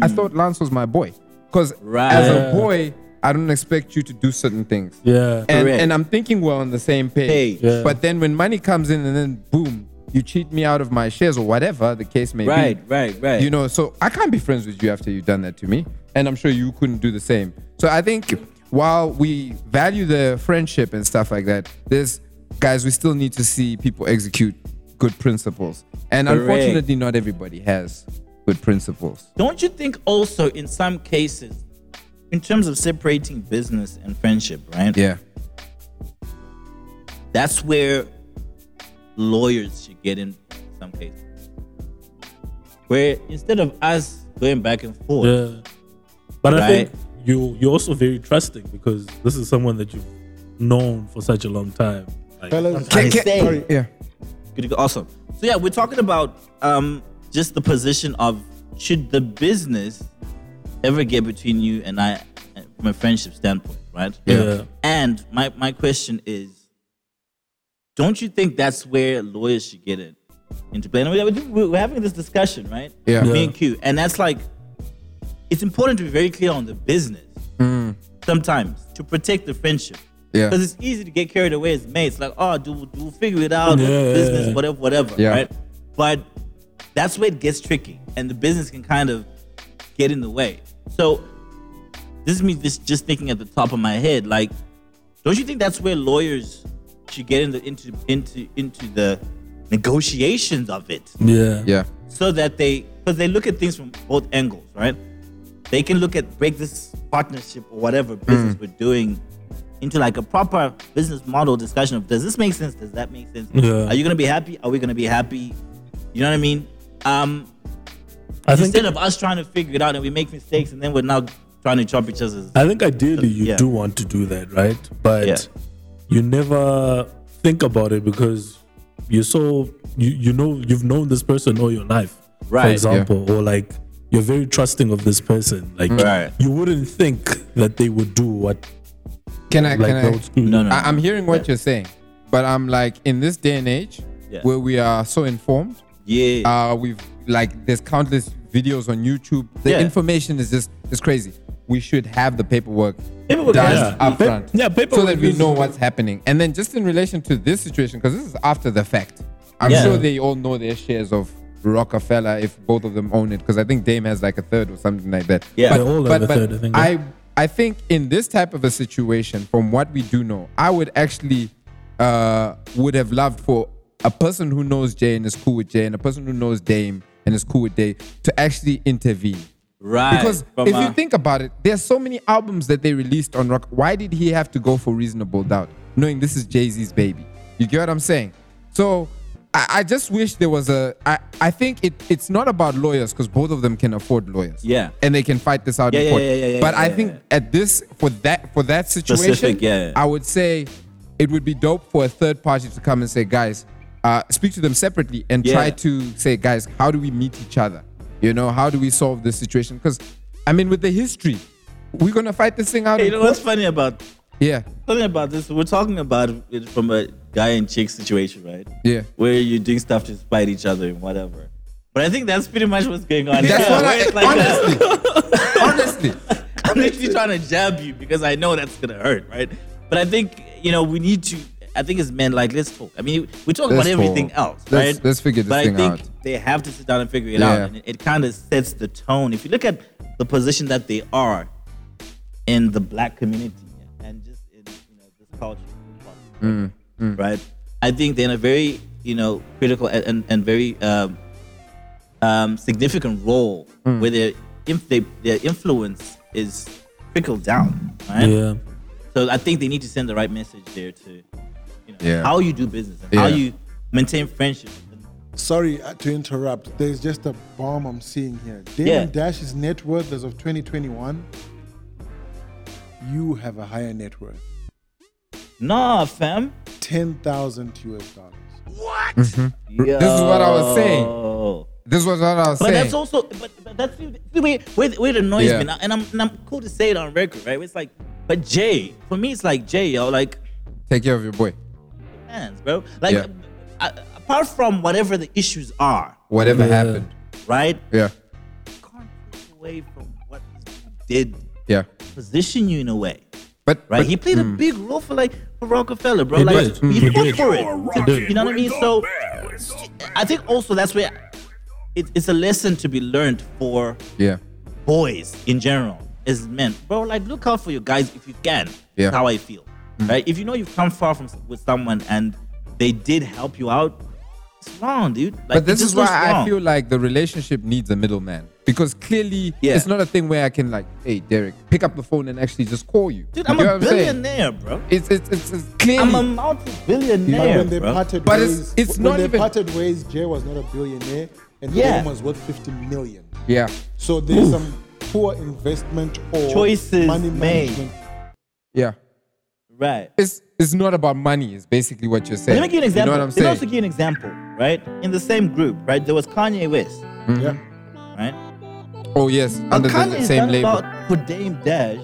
mm. thought Lance was my boy. Because Right. as a boy, I don't expect you to do certain things. Yeah. And, Correct. and I'm thinking we're on the same page. Page. Yeah. But then when money comes in and then boom, you cheat me out of my shares or whatever the case may Right, be. Right, right, right. You know, so I can't be friends with you after you've done that to me. And I'm sure you couldn't do the same. So I think while we value the friendship and stuff like that, there's guys, we still need to see people execute good principles. And Correct. unfortunately, not everybody has good principles. Don't you think also in some cases, in terms of separating business and friendship, right? Yeah. That's where lawyers should get in some cases. Where instead of us going back and forth, Yeah. But I think you you're also very trusting because this is someone that you've known for such a long time. Like, Fellas, I say- sorry. Yeah. Good to go. Awesome. So yeah, we're talking about um just the position of should the business ever get between you and I uh, from a friendship standpoint, right? Yeah. And my my question is, don't you think that's where lawyers should get it into play? And we- we're having this discussion, right? Yeah. Me and Q, and that's like, it's important to be very clear on the business mm. sometimes to protect the friendship. Yeah. Because it's easy to get carried away as mates, like, oh, do do figure it out, Yeah, yeah, business, yeah. whatever, whatever, Yeah. right? But that's where it gets tricky, and the business can kind of get in the way. So this is me just just thinking at the top of my head, like, don't you think that's where lawyers should get into into into into the negotiations of it? Yeah. Yeah. so that they because they look at things from both angles, right? They can look at break this partnership or whatever business we're doing into like a proper business model discussion of does this make sense? Does that make sense? Yeah. Are you gonna be happy? Are we gonna be happy? You know what I mean? Um I think instead of us trying to figure it out and we make mistakes and then we're now trying to chop each other's I think ideally you Yeah. do want to do that, right? But Yeah. you never think about it because you're so you you know you've known this person all your life, right? for example, or like you're very trusting of this person. Like Right. you wouldn't think that they would do what Can I? like can they I? would screw you. No, no. I, I'm hearing what you're saying, but I'm like, in this day and age, Yeah. where we are so informed. Yeah. Uh, we've like there's countless videos on YouTube. The Yeah. information is just is crazy. We should have the paperwork Paperwork done has to be- Pa- yeah, paperwork. so that we know what's happening. And then just in relation to this situation, because this is after the fact, I'm Yeah. sure they all know their shares of Roc-A-Fella if both of them own it, because I think Dame has like a third or something like that. Yeah. but, They all have but, a but third, I think, I I think in this type of a situation, from what we do know, I would actually uh, would have loved for a person who knows Jay and is cool with Jay, and a person who knows Dame and is cool with Dame to actually intervene. right. Because From, if you think about it, there's so many albums that they released on Roc. Why did he have to go for Reasonable Doubt, knowing this is Jay Z's baby? You get what I'm saying? So I, I just wish there was a. I, I think it, it's not about lawyers because both of them can afford lawyers. Yeah. and they can fight this out Yeah, in yeah, court. yeah, yeah, yeah, but I think at this for that for that situation, Specific, yeah. I would say it would be dope for a third party to come and say, guys, uh, speak to them separately and try to say, guys, how do we meet each other? You know, how do we solve this situation? Because I mean, with the history, we're gonna fight this thing out. Hey, you know what's funny about Yeah, funny about this? We're talking about it from a guy and chick situation, right? Yeah. Where you're doing stuff to spite each other and whatever. But I think that's pretty much what's going on. that's here, what I like honestly, (laughs) honestly. I'm literally trying to jab you because I know that's gonna hurt, right? But I think you know we need to. I think it's men like let's talk. I mean, we talk Let's about everything talk. else, Let's- right? let's figure this out. but thing I think out. they have to sit down and figure it Yeah. out, and it, it kind of sets the tone. If you look at the position that they are in the black community and just in you know this culture, Mm, right? I think they're in a very you know critical and and, and very um, um, significant role Mm. where their if they, their influence is trickled down, right? Yeah. So I think they need to send the right message there to you know, Yeah. how you do business and how you maintain friendship. Sorry uh, to interrupt. There's just a bomb I'm seeing here. Damon Yeah. Dash's net worth as of 2021. You have a higher net worth. Nah, fam. 10,000 US dollars. What? This is what I was saying. This was what I was But saying. But that's also, but, but that's the the way where, where it annoys Yeah. me, now, and I'm and I'm cool to say it on record, right? It's like, but Jay, for me, it's like Jay, yo, like, Take care of your boy. hands, bro. Like, Yeah. apart from whatever the issues are, Whatever Yeah. happened. right? Yeah, Can't take away from what he did yeah. position you in a way. But right? but- he played a mm. big role for like for Roc-A-Fella, bro. Like he He fought for it. You're To- rocking You know what I mean? So. I think also that's where it, it's a lesson to be learned for yeah, boys in general as men, bro. Like look out for your guys if you can. Yeah. That's how I feel, mm-hmm. right? If you know you've come far from with someone and they did help you out, it's wrong, dude. Like, but this is why I feel like the relationship needs a middleman because clearly Yeah. it's not a thing where I can like, hey Derek, pick up the phone and actually just call you. dude. I'm get a what saying? billionaire, bro. It's it's it's, it's clearly. I'm a multi-billionaire, when they bro. parted But it's- ways, it's when not they even- parted ways, Jay was not a billionaire and Yeah. Dame was worth 50 million. yeah, So there's some poor investment or Choices money made. management. yeah. right. It's it's not about money. Is basically what you're saying. Let me give you an example. You know what I'm Let me also give you an example, right? In the same group, right? There was Kanye West, mm-hmm. Yeah. right? Oh yes, under Kanye the has same label. about for Dame Dash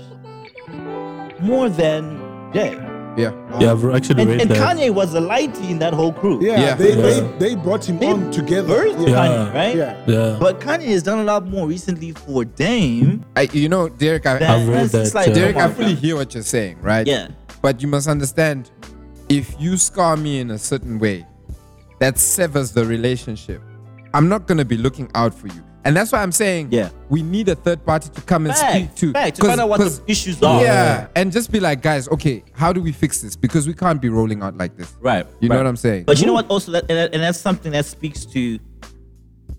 more than Jay. Yeah, Yeah, I've actually And, read and that. Kanye was the lighty in that whole crew. Yeah, Yeah. They, Yeah. They, they brought him They on together. Yeah. Kanye, right? Yeah. yeah. But Kanye has done a lot more recently for Dame. I, you know, Derek, I, I've read that, like, Derek, I fully hear what you're saying, right? Yeah. But you must understand, if you scar me in a certain way, that severs the relationship. I'm not gonna be looking out for you, and that's why I'm saying, Yeah. we need a third party to come and speak to, fact, to 'cause- find out what the 'cause- issues are. Yeah, and just be like, guys, okay, how do we fix this? Because we can't be rolling out like this. Right. You know what I'm saying? But you know what? Also, that, and, that- and that's something that speaks to, you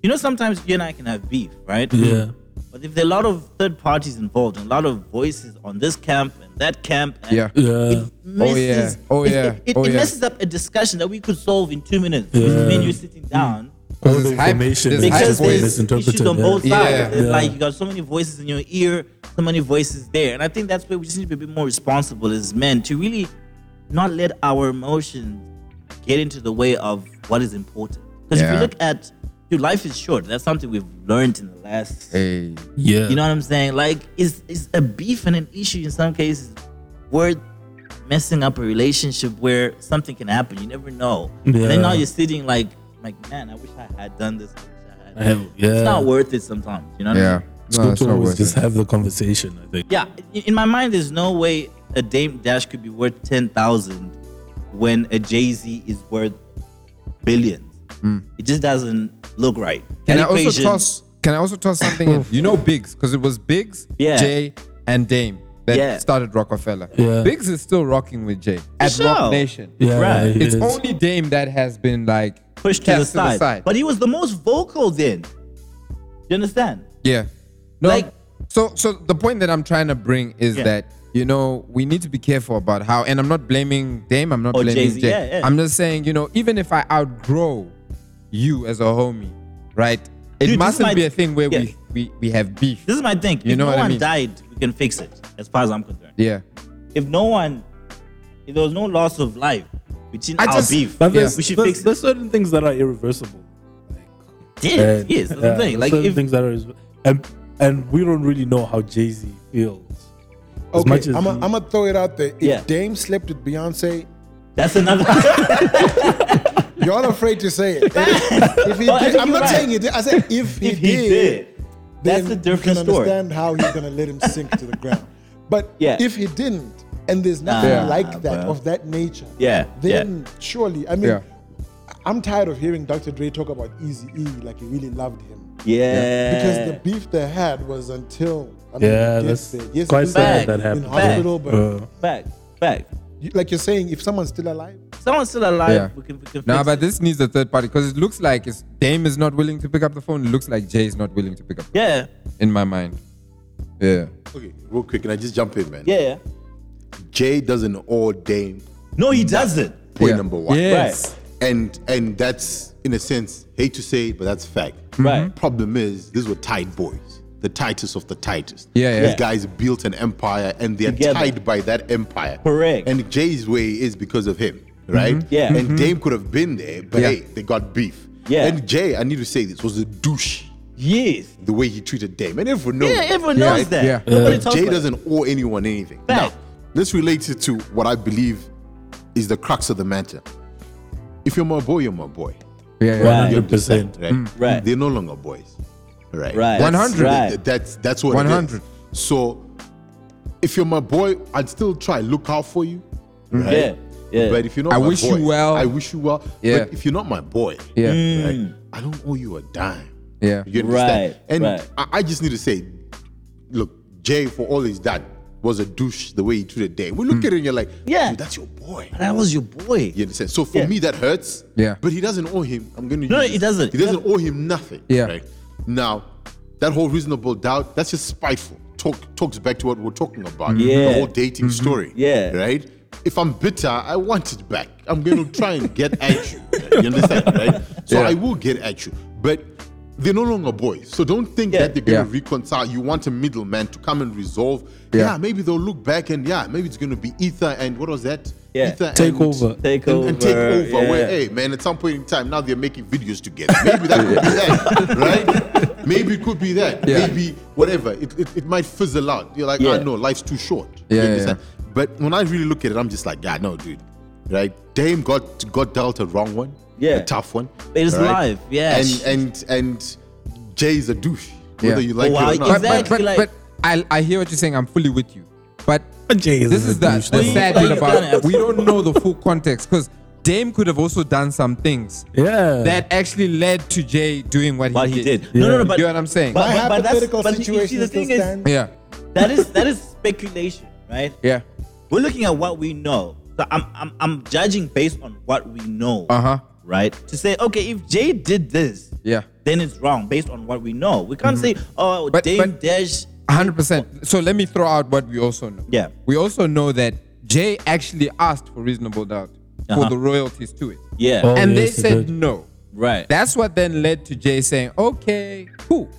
know, sometimes you and I can have beef, right? Yeah. But if there are a lot of third parties involved and a lot of voices on this camp and that camp, and Yeah. Yeah. Oh, messes, Oh, it- yeah. it, it, Oh, it yeah. messes up a discussion that we could solve in two minutes. Yeah. With me and you sitting mm. down. All Because the it's hype- information there's is hype Because for being it. there's misinterpreted. issues on both Yeah. sides. It's Yeah. Like you got so many voices in your ear, so many voices there, and I think that's where we just need to be a bit more responsible as men to really not let our emotions get into the way of what is important. Because if you look at, dude, life is short. That's something we've learned in the last. Hey, Yeah. You know what I'm saying? Like, is is a beef and an issue in some cases worth messing up a relationship where something can happen. You never know. And then now you're sitting like, like man, I wish I had done this. I wish I had. Hell, yeah. It's not worth it sometimes. You know what I Yeah. mean? It's No, good it's to always just it. have the conversation. I think. Yeah, in in my mind, there's no way a Dame Dash could be worth ten thousand when a Jay Z is worth billions. Hmm. It just doesn't look right. Can That I also toss? Can I also toss something in? (laughs) You know Biggs because it was Biggs, Yeah. Jay, and Dame that Yeah. started Roc-A-Fella. Yeah. Biggs is still rocking with Jay at sure. Roc Nation. Yeah, Right. It's is. only Dame that has been like pushed to the, cast side. But he was the most vocal then. You understand? yeah, no. Like- so, so the point that I'm trying to bring is Yeah. that you know we need to be careful about how, and I'm not blaming Dame. I'm not Or blaming Jay. yeah, yeah. I'm just saying, you know, even if I outgrow you as a homie, right? It Dude, mustn't might- be a thing where we, we we have beef. This is my thing. You if know no what I one mean? died, we can fix it. As far as I'm concerned. Yeah. If no one, if there was no loss of life between I our just- beef, But there's, we should there's, fix it. there's certain things that are irreversible. Yes, And, yes, that's yeah, the thing. there's Like certain if things that are, and and we don't really know how Jay Z feels. As Okay, much as I'm gonna throw it out there. If Yeah. Dame slept with Beyonce, that's another. (laughs) you're all afraid to say it. if he Well, I did, think I'm not right. saying it. I said if he if he did, did, that's then a different you can story. understand how he's gonna let him sink to the ground. But Yeah. if he didn't, and there's nothing Nah, like that bro. of that nature, Yeah, then surely, I mean, Yeah. I'm tired of hearing Dr. Dre talk about Easy E like he really loved him. Yeah. Because the beef they had was until I mean, Yeah, he gets that's there. Yes, quite he's sad that in happened. hospital, but Uh, back, back. you- like you're saying, if someone's still alive, Someone's still alive. Yeah. We can, we can Nah, but it. this needs a third party because it looks like it's Dame is not willing to pick up the phone. It looks like Jay is not willing to pick up. yeah, In my mind. Yeah. Okay, real quick, can I just jump in, man? yeah, yeah. Jay doesn't owe Dame No, he doesn't. point Yeah. number one. Yes. And and that's in a sense, hate to say it, but that's fact. Mm-hmm. Right. Problem is, these were tight boys, the tightest of the tightest. Yeah, yeah. These guys built an empire, and they're Together. tied by that empire. Correct. And Jay's way is because of him, mm-hmm. right? Yeah. And mm-hmm. Dame could have been there, but Yeah. hey, they got beef. Yeah. And Jay, I need to say this, was a douche. Yes. The way he treated Dame, and everyone knows. Yeah, everyone Yeah, knows that. yeah. Nobody Jay doesn't owe anyone anything. Fact. Now, this relates it to what I believe is the crux of the matter. If you're my boy, you're my boy. Yeah. yeah. Right. You 100%. understand, Right? Mm. Right. They're no longer boys. Right. Right. That's- 100. Right. That's that's what 100. it is. So if you're my boy, I'd still try look out for you. Mm. Right? Yeah. Yeah. But if you're not I my wish you boy, well. I wish you well. Yeah. But if you're not my boy, Yeah. right, mm. I don't owe you a dime. Yeah. You understand? Right, And right. I, I just need to say, look, Jay, for all he's done, was a douche the way he treated Dame. We look hmm. at it and you're like, Yeah. dude, that's your boy. that was your boy. You understand? So for Yeah. me, that hurts. Yeah. But he doesn't owe him. I'm going to. No, he doesn't. He doesn't owe him nothing. Yeah. Right. Now, that whole reasonable doubt, that's just spiteful. Talk talks back to what we're talking about. Yeah. The whole dating mm-hmm. story. Yeah. Right. If I'm bitter, I want it back. I'm going to try and get at you. You understand, right? (laughs) So Yeah. I will get at you, but. They're no longer boys, so don't think Yeah. that they're gonna Yeah. reconcile. You want a middleman to come and resolve. Yeah. Yeah, maybe they'll look back and yeah, maybe it's gonna be Ether and what was that? Yeah. Ether Take and, over. Take and, and take over, over. Where hey man, at some point in time, now they're making videos together. Maybe that could be (laughs) that, right? Maybe it could be that. Yeah. Maybe whatever. It, it, it might fizzle out. You're like, ah, Yeah. I know, life's too short. Yeah, yeah. But when I really look at it, I'm just like, yeah, no, dude. Right? Dame got got dealt a wrong one. Yeah. A tough one. It is right? live, yeah. And and and Jay's a douche. Yeah. Whether you like Wow, it or not. But, Exactly, but, but, like- but I, I hear what you're saying. I'm fully with you. But Jay is this a is the, douche, the sad thing about can't- we don't know the full context because Dame could have also done some things Yeah. that actually led to Jay doing what, What he, he did. did. No, no, no. But, you know what I'm saying? but, my but, but that's, but you- you see, the still thing is, yeah. that is that is speculation, right? Yeah. We're looking at what we know. So I'm I'm I'm judging based on what we know. Uh-huh. Right? To say, okay, if Jay did this, Yeah. then it's wrong based on what we know. We can't say, oh, But- Dame but- Dash. 100%. So let me throw out what we also know. Yeah. We also know that Jay actually asked for reasonable doubt Uh-huh. for the royalties to it. Yeah. Oh, and they yes, he said no. right. That's what then led to Jay saying, okay, cool.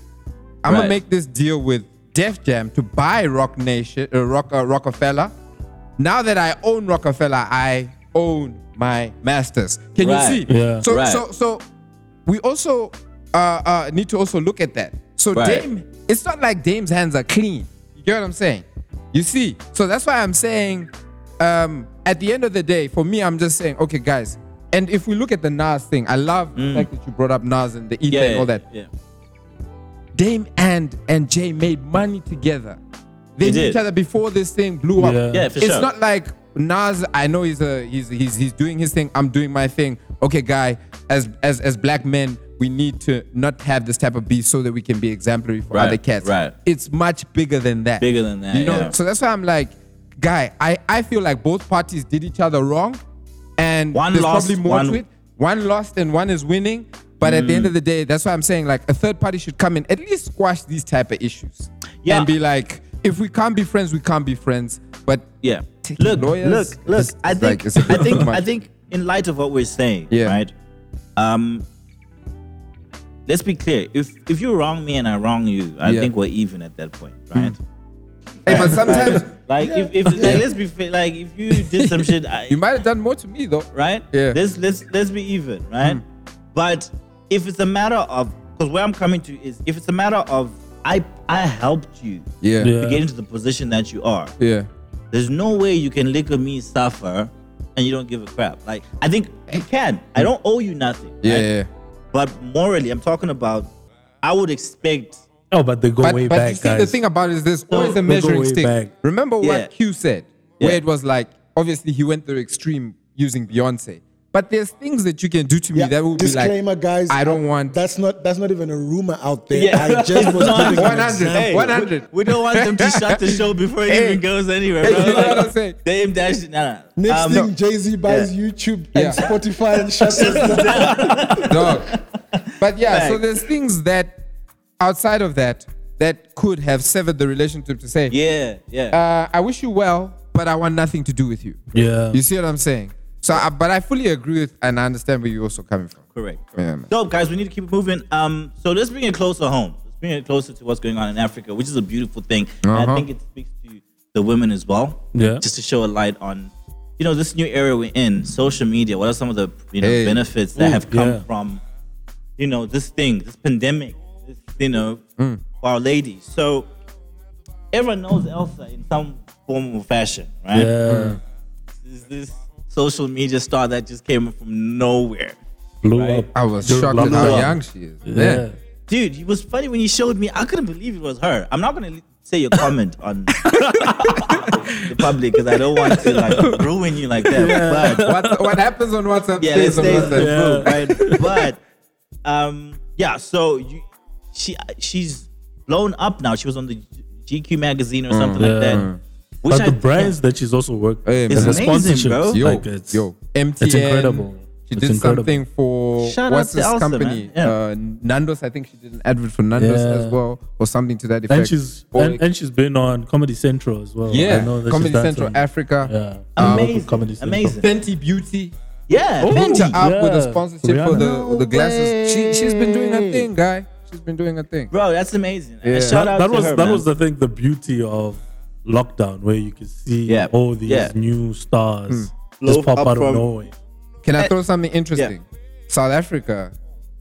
I'm Right. gonna make this deal with Def Jam to buy Roc Nation, uh, Rock, uh, Roc-A-Fella. Now that I own Roc-A-Fella, I own my masters. Can Right. you see? Yeah. So, Right. so, so we also uh, uh, need to also look at that. So Right. Dame, it's not like Dame's hands are clean. You get what I'm saying? You see? So that's why I'm saying um, at the end of the day, for me, I'm just saying, okay, guys. And if we look at the Nas thing, I love the fact that you brought up Nas and the Ether Mm. yeah, and all that. Yeah. Dame and and Jay made money together. They They knew did. each other before this thing blew up. Yeah. Yeah, for it's sure. not like Nas. I know he's a he's he's he's doing his thing. I'm doing my thing. Okay, guy. As as as black men, we need to not have this type of beef so that we can be exemplary for Right, other cats. right. It's much bigger than that. Bigger than that, You know. yeah. So that's why I'm like, guy. I I feel like both parties did each other wrong, and One there's lost, probably more one- to it. One lost and one is winning. But at the Mm. end of the day, that's why I'm saying like a third party should come in at least squash these type of issues. Yeah. And be like, if we can't be friends, we can't be friends. But Yeah. Taking Look, lawyers, look, look. it's- I think, like- it's a bit I think. I think, in light of what we're saying, Yeah. right? Um, let's be clear. If if you wrong me and I wrong you, I Yeah. think we're even at that point, right? hey, but sometimes (laughs) Like if, if like, let's be fair, like if you did some shit, I, (laughs) you might have done more to me though. right? Yeah. Hmm. Let's let's let's be even, right? But if it's a matter of because where I'm coming to is if it's a matter of I I helped you Yeah. Yeah. to get into the position that you are. Yeah. There's no way you can lick at me suffer and you don't give a crap. Like I think you can. I don't owe you nothing. Yeah. right? yeah. But morally, I'm talking about. I would expect. Oh, but they go But, way but back, you see, guys. the thing about it is there's always a measuring stick. back. Remember Yeah. what Q said, where Yeah. it was like, obviously he went to the extreme using Beyonce. But there's things that you can do to me Yeah, that will be like, disclaimer, guys. I don't want That's not that's not even a rumor out there. Yeah. I just (laughs) was It's not. giving an 100. Hey, 100. We don't want them to shut the show before it Hey. even goes anywhere. Hey, bro. you know what I'm saying? Dame Dash. Nah, nah. Next Um, thing, Jay Z buys Yeah. YouTube Yeah. and Spotify and shuts us down. (laughs) dog. But yeah, so there's things that outside of that that could have severed the relationship to say, Yeah, yeah. uh, I wish you well, but I want nothing to do with you. yeah. You see what I'm saying? So, I, but I fully agree with, and I understand where you're also coming from. Correct. Yeah, man. Dope, guys. We need to keep it moving. Um, so let's bring it closer home. Let's bring it closer to what's going on in Africa, which is a beautiful thing. And I Uh-huh. think it speaks to the women as well. Yeah. Just to show a light on, you know, this new area we're in, social media. What are some of the you know Hey. benefits that Ooh, have come yeah. from, you know, this thing, this pandemic, this, you know, Mm. for our ladies. So everyone knows Elsa in some form or fashion, right? yeah. Is this social media star that just came from nowhere? Blew Right. up. I was Dude, shocked blew at how up. young she is. Yeah. Man. Dude, it was funny when you showed me. I couldn't believe it was her. I'm not gonna say your comment on (laughs) the public because I don't want to like ruin you like that. But (laughs) What, what happens on WhatsApp yeah, let's stays on stay WhatsApp. right? But um, yeah. So you, she, she's blown up now. She was on the GQ magazine or something like that. Which But I- the brands that she's also worked Hey, and the It's amazing, sponsorships, bro. Yo, like it's, yo, MTN. it's incredible. She It's did incredible. something for Shout what's this Elsa, company? Yeah. Uh, Nando's. I think she did an advert for Nando's Yeah. as well, or something to that effect. And she's and, and she's been on Comedy Central as well. I yeah, know that Comedy done Central some- Africa. Yeah, amazing, Comedy Central. amazing. Fenty Beauty. Yeah, Hooked her up with a yeah. sponsorship for Rihanna. the the glasses. She she's been doing her thing, guy. She's been doing her thing. bro. That's amazing. Yeah. Shout that, out that was her, that man. was the thing, the beauty of lockdown, where you could see Yeah. all these Yeah. new stars Blow just pop up out of nowhere. Can I Eh, throw something interesting? South Africa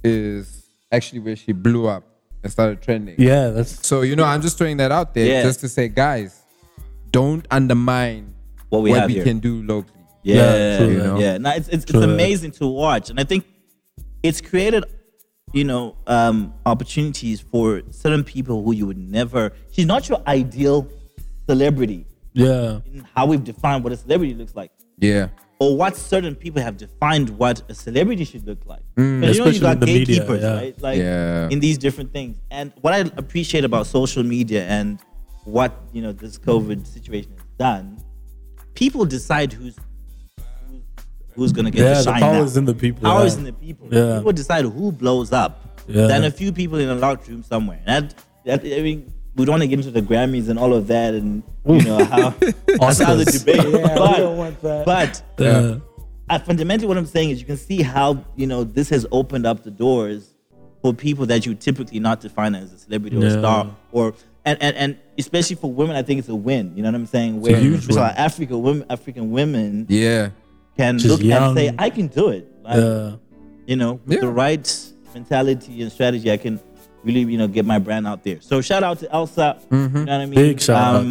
is actually where she blew up and started trending. Yeah, that's So you know, I'm just throwing that out there Yeah. just to say, guys, don't undermine what we what have we here. can do locally. Yeah, Yeah, true, you know? yeah. No, it's it's, it's amazing to watch, and I think it's created, you know, um, opportunities for certain people who you would never. She's not your ideal celebrity yeah, in how we've defined what a celebrity looks like, Yeah. or what certain people have defined what a celebrity should look like. Mm. 'Cause you know, you got the media, gatekeepers, yeah. right? Like Yeah. in these different things. And what I appreciate about social media and what you know this COVID situation has done, people decide who's who's, who's gonna get yeah. the The shine power now. is in the people. Power yeah. is in the people. Yeah. People decide who blows up Yeah. than a few people in a locked room somewhere. That, that I mean, we don't want to get into the Grammys and all of that, and you know (laughs) how that's another Oscars. debate. Yeah, but, we don't want that. But Yeah. uh, fundamentally, what I'm saying is, you can see how you know this has opened up the doors for people that you typically not define as a celebrity or a star, or and, and and especially for women, I think it's a win. You know what I'm saying? Where huge especially win. Africa women, African women Yeah. can She's look young. and say, "I can do it." Like, yeah. you know, with Yeah. the right mentality and strategy, I can really, you know, get my brand out there. So shout out to Elsa. You know what I mean? Big shout out.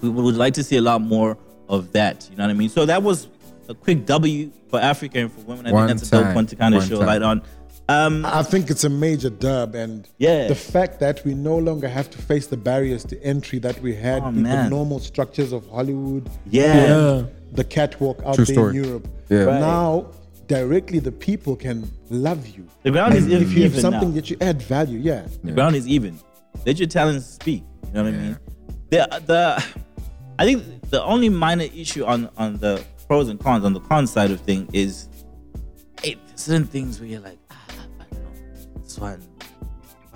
We we would like to see a lot more of that. You know what I mean? So that was a quick W for Africa and for women. I One think that's a dope time. one to kind of One show time. light on. Um, I think it's a major dub, and Yeah. the fact that we no longer have to face the barriers to entry that we had Oh, in the normal structures of Hollywood, Yeah. and the catwalk out True there story. in Europe. Yeah. Right. Now, directly, the people can love you. the ground is even. if you have something now. that you add value, yeah. The ground is even. Let your talents speak. You know what I mean? The the I think the only minor issue on on the pros and cons on the con side of thing is there's certain things where you're like, ah, I don't know, this one.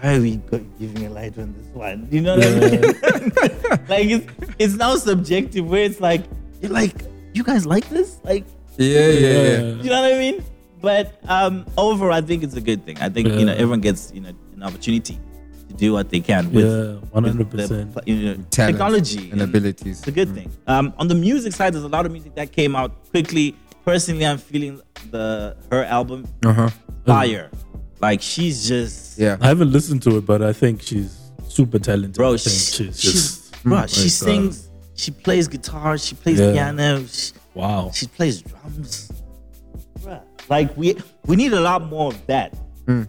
Why are we giving a light on this one? You know what I mean? (laughs) like it's it's now subjective where it's like you're like, you guys like this? Like Yeah, yeah, yeah. you know what I mean? But um, overall, I think it's a good thing. I think you know everyone gets you know an opportunity to do what they can with, Yeah, hundred percent. you know, Talent technology and abilities. It's a good thing. Um, on the music side, there's a lot of music that came out quickly. Personally, I'm feeling the her album Uh huh. fire. Like she's just Yeah. I haven't listened to it, but I think she's super talented. bro. I She, think she's, just bro. like, She sings. She plays guitar. She plays Yeah. piano. She, Wow. she plays drums. Bruh. Like we we need a lot more of that.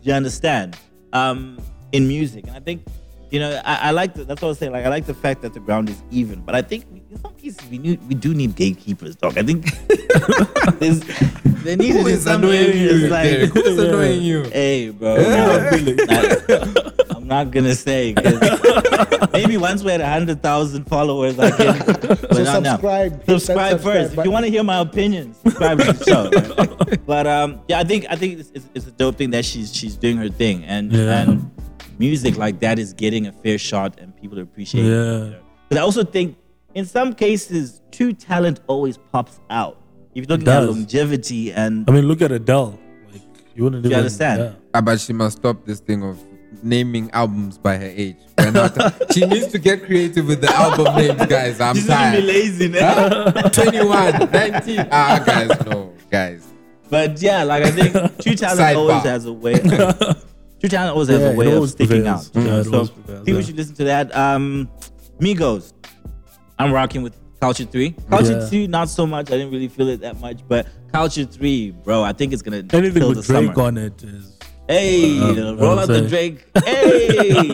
You understand? Um, in music, and I think you know I, I like the, that's what I was saying. Like I like the fact that the ground is even, but I think we, in some cases we need we do need gatekeepers, dog. I think (laughs) there's there needs to Who be is some annoying areas you? like Derek? Who is annoying you? (laughs) Hey, bro. I, (laughs) am not gonna say. (laughs) Maybe once we had at hundred thousand followers, I can. (laughs) But So not now. subscribe, hit that Subscribe subscribe first. If you want to hear my opinions, subscribe to the show. right? (laughs) But um, yeah, I think I think it's, it's, it's a dope thing that she's she's doing her thing, and Yeah. and music like that is getting a fair shot, and people appreciate Yeah. it. But I also think in some cases, true talent always pops out. If you're looking at longevity and I mean, look at Adele. Like you wouldn't You even understand? yeah. Ah, but she must stop this thing of naming albums by her age. She needs to get creative with the album names, guys. I'm she's gonna be lazy now. 21, 19. Ah, guys, no, guys. But yeah, like I think True Talent Sidebar. always has a way. True Talent always has a way of sticking prevails. out. Yeah, so prevails, people yeah. should listen to that. Um, Migos, I'm rocking with Culture Three. Culture Yeah. Two, not so much. I didn't really feel it that much, but Culture Three, bro, I think it's gonna Anything kill with the Drake summer. on it is. Hey, Uh, roll I'm out the. Drake. Hey,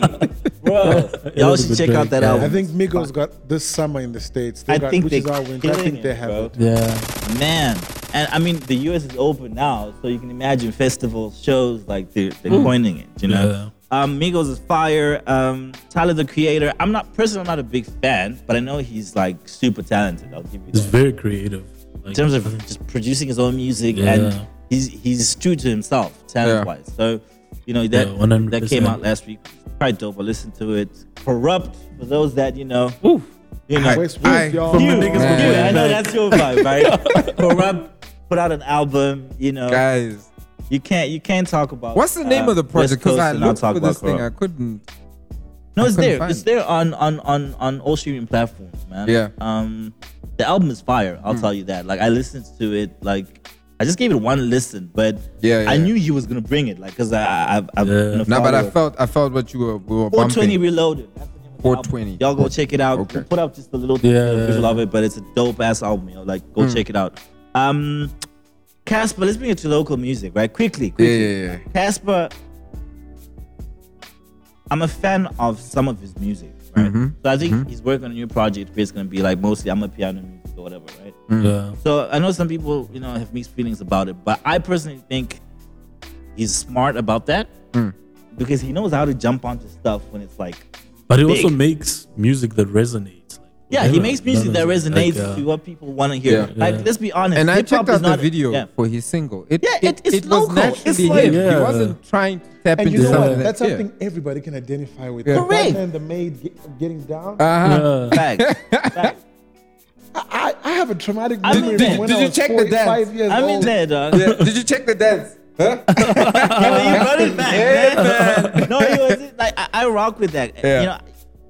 (laughs) bro, y'all should with check out that yeah. album. I think Migos got this summer in the States. They I got, think which they is our winter. I killing think they have bro. it. Yeah. Man, and I mean the U.S. is open now, so you can imagine festival shows like they're, they're coining it. You know, um, Migos is fire. Um, Tyler the Creator. I'm not personally I'm not a big fan, but I know he's like super talented. I'll give you It's that. very creative. Like, In terms of just producing his own music, Yeah. and he's he's true to himself talent wise. So, you know that Yeah, that came out last week. Quite dope. I listened to it. Corrupt for those that you know. You know, West West, I- y'all. You, niggas you, Man. I know that's your vibe, (laughs) right? Corrupt put out an album. You know, Guys, you can't you can't talk about. what's the name uh, of the project? Because I and not looked talk for about this thing, I couldn't. No, I it's couldn't there. find It's it. there on on on on all streaming platforms, man. Yeah. Um, the album is fire. I'll tell you that. Like I listened to it. Like I just gave it one listen, but Yeah, I knew he was gonna bring it. Like cause I I I've, I've Yeah. been a No, but I felt I felt what you were we were 420 bumping. Reloaded. That's the name of the album. 420. Y'all go check it out. Okay. We'll put up just a little Yeah. visual of it, but it's a dope ass album. You know, like go Hmm. check it out. Um, Cassper, let's bring it to local music, right? Quickly, Yeah, quickly. yeah, yeah. Cassper, I'm a fan of some of his music, right? Mm-hmm. So I think he's working on a new project where it's gonna be like mostly amapiano music or whatever, right? Yeah. So I know some people, you know, have mixed feelings about it, but I personally think he's smart about that Hmm. because he knows how to jump onto stuff when it's like But he also makes music that resonates. Like, Yeah, he makes music that like, resonates uh, to what people want to hear. Yeah. Like, Yeah. let's be honest. And I hip-hop checked out the not- video yeah. for his single. It, Yeah, it- it's it was local. naturally It's him. like- He wasn't trying to tap And into you know something. what? That's yeah. something everybody can identify with. Yeah. The Correct. And the maid get, getting down. Uh-huh. Yeah. Facts. (laughs) Facts. I, I have a traumatic I memory mean, did- when did you check the four, dance? I'm in old. there, dog. Yeah. Did you check the dance? Huh? (laughs) you brought it back, man. no, it was like I, I rock with that. Yeah. You know,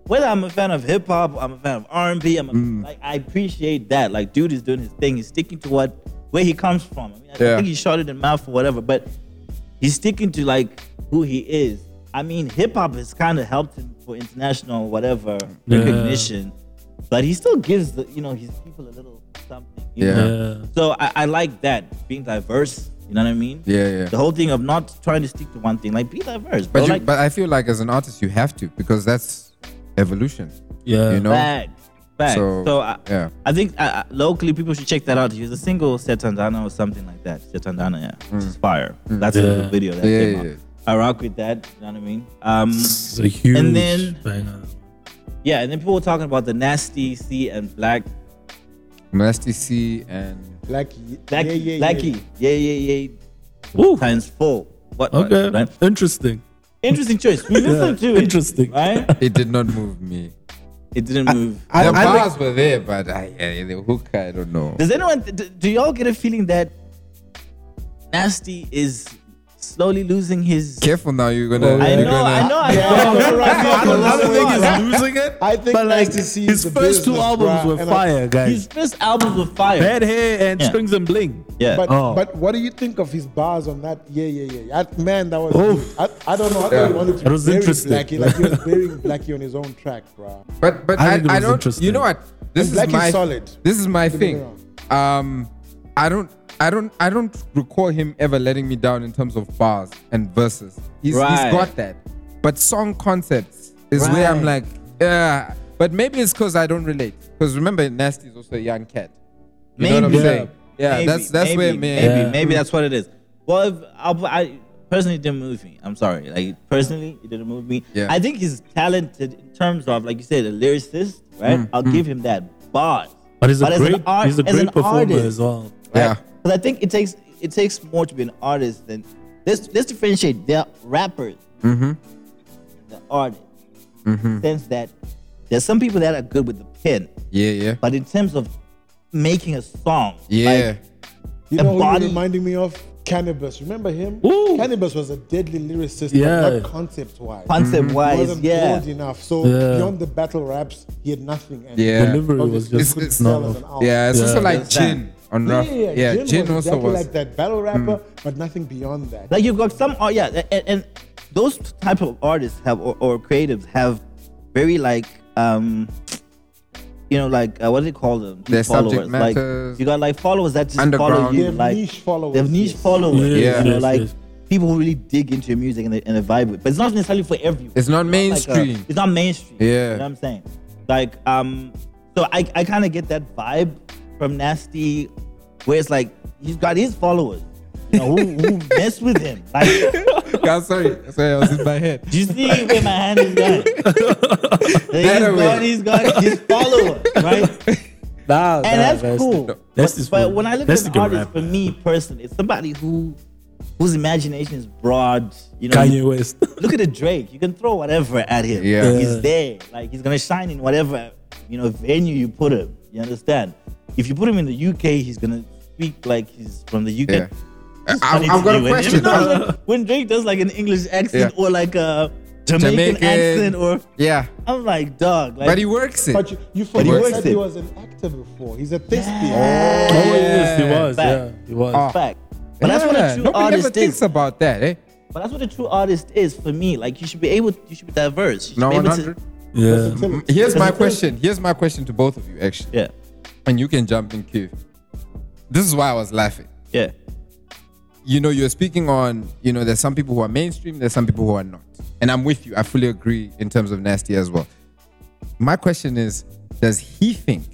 whether I'm a fan of hip hop, I'm a fan of R&B. I'm a, Mm. like I appreciate that. Like, dude is doing his thing. He's sticking to what where he comes from. I mean, I Yeah. think he shot it in mouth or whatever, but he's sticking to like who he is. I mean, hip hop has kind of helped him for international whatever Yeah. recognition. But he still gives the you know his people a little something. you Yeah. know? So I, I like that being diverse. You know what I mean? Yeah, yeah. The whole thing of not trying to stick to one thing, like be diverse. But you, like, but I feel like as an artist you have to because that's evolution. Yeah. You know. Bag. Bag. So, So, I, yeah. I think uh, uh, locally people should check that out. He was a single Siyathandana or something like that. Siyathandana, yeah. Which is fire. That's a Yeah. little video that Mm. Yeah, came yeah, out. I rock with that. You know what I mean? Um, It's a huge And then- banger. Yeah, and then people were talking about the Nasty C and Black Nasty C and Blxckie. Black yeah, yeah, yeah. Blxckie. Yeah, yeah, yeah. Woo. Times four. What? what, Okay. right? Interesting. Interesting choice. We listened to it. Interesting. Right? (laughs) it did not move me. It didn't move. I- the I think- bars were there, but I, yeah, the hook, I don't know. Does anyone? Do, do y'all get a feeling that Nasty is slowly losing his? Careful now, you're gonna. I you're know, gonna, I know, I (laughs) know. I don't- I don't think he's losing it. I think but like Nasty C his first two albums bruh, were and I- fire, guys. His first albums were fire. Bad hair and Yeah. strings and bling. Yeah. But Oh. but what do you think of his bars on that? Yeah, yeah, yeah. That, man, that was. Oh. I, I don't know. I thought Yeah. he wanted to That was bury interesting. Blxckie, like he was burying Blxckie on his own track, bro. But but I I, I, don't. You know what? This And is Black is my solid. This is my Don't get me thing. Um, I don't. I don't. I don't recall him ever letting me down in terms of bars and verses. He's, Right. he's got that. But song concepts is where I'm like, yeah. But maybe it's because I don't relate. Because remember, Nasty is also a young cat. You know what I'm saying? Yeah, Maybe, that's that's maybe, where me. maybe Yeah. maybe that's what it is. Well, if, I, I personally didn't move me. I'm sorry. Like personally, it didn't move me. Yeah. I think he's talented in terms of like you said, a lyricist, right? Mm, I'll give him that. Bars. But he's a But as an great, art- he's a as an great performer artist, as well. Yeah. Because I think it takes it takes more to be an artist than let's let's differentiate. They're rappers. Mm-hmm. The artists. Sense that there's some people that are good with the pen, Yeah, yeah, but in terms of making a song, yeah. like, You The know body- you're reminding me of? Cannabis. Remember him? Ooh. Cannabis was a deadly lyricist, Yeah. but not concept wise. concept He wise, wasn't yeah. broad enough. So Yeah. beyond the battle raps, he had nothing. And Yeah. Delivery was just couldn't It's- sell no. as an album. yeah, it's Yeah. also like Understand. Jin on Yeah, Rough. yeah, yeah. Yeah, Jin, Jin was also exactly was. like that battle rapper, but nothing beyond that. Like you've got some, oh yeah, and, and those type of artists have or, or creatives have very like um, you know, like uh, what do they call them? Their subject Like you got like followers that just follow you, They have like niche followers, They have niche yes. followers, Yes, you know, like yes. people who really dig into your music and they, and they vibe with. But it's not necessarily for everyone. It's not like a- mainstream. it's not mainstream. Yeah. you know what I'm saying. Like um, so I I kind of get that vibe from Nasty, where it's like he's got his followers. You know, who, who (laughs) mess with him? Like, God, sorry, sorry, I was in my head. do you see where my hand is going? (laughs) he's That way. got, he's got his followers, right? Nah, and that's cool. That's but, but when I look That's at the an good artist, rapper. for me personally, it's somebody who whose imagination is broad. You know, Kanye West. (laughs) look at a Drake. You can throw whatever at him. Yeah. Yeah. he's there. Like he's gonna shine in whatever you know venue you put him. You understand? If you put him in the UK, he's gonna speak like he's from the UK. Yeah. I- funny I've to got a me when- question. you know, like, when Drake does like an English accent Yeah. or like a Jamaican, Jamaican. accent, or Yeah, I'm like, dog. Like, but he works it. But you, you he forget works that he was an actor before. He's a thespian. Oh, yes, he was. Back. Yeah, he was. Oh. fact. But that's what Yeah, a true nobody artist never thinks is. about that, eh? But that's what a true artist is for me. Like you should be able, you should be diverse. You should No, be able 100. to, Yeah. Here's my question. Here's my question to both of you, actually, yeah, and you can jump in, Q. This is why I was laughing. yeah. you know, you're speaking on, you know, there's some people who are mainstream, there's some people who are not. And I'm with you. I fully agree in terms of Nasty as well. My question is, does he think,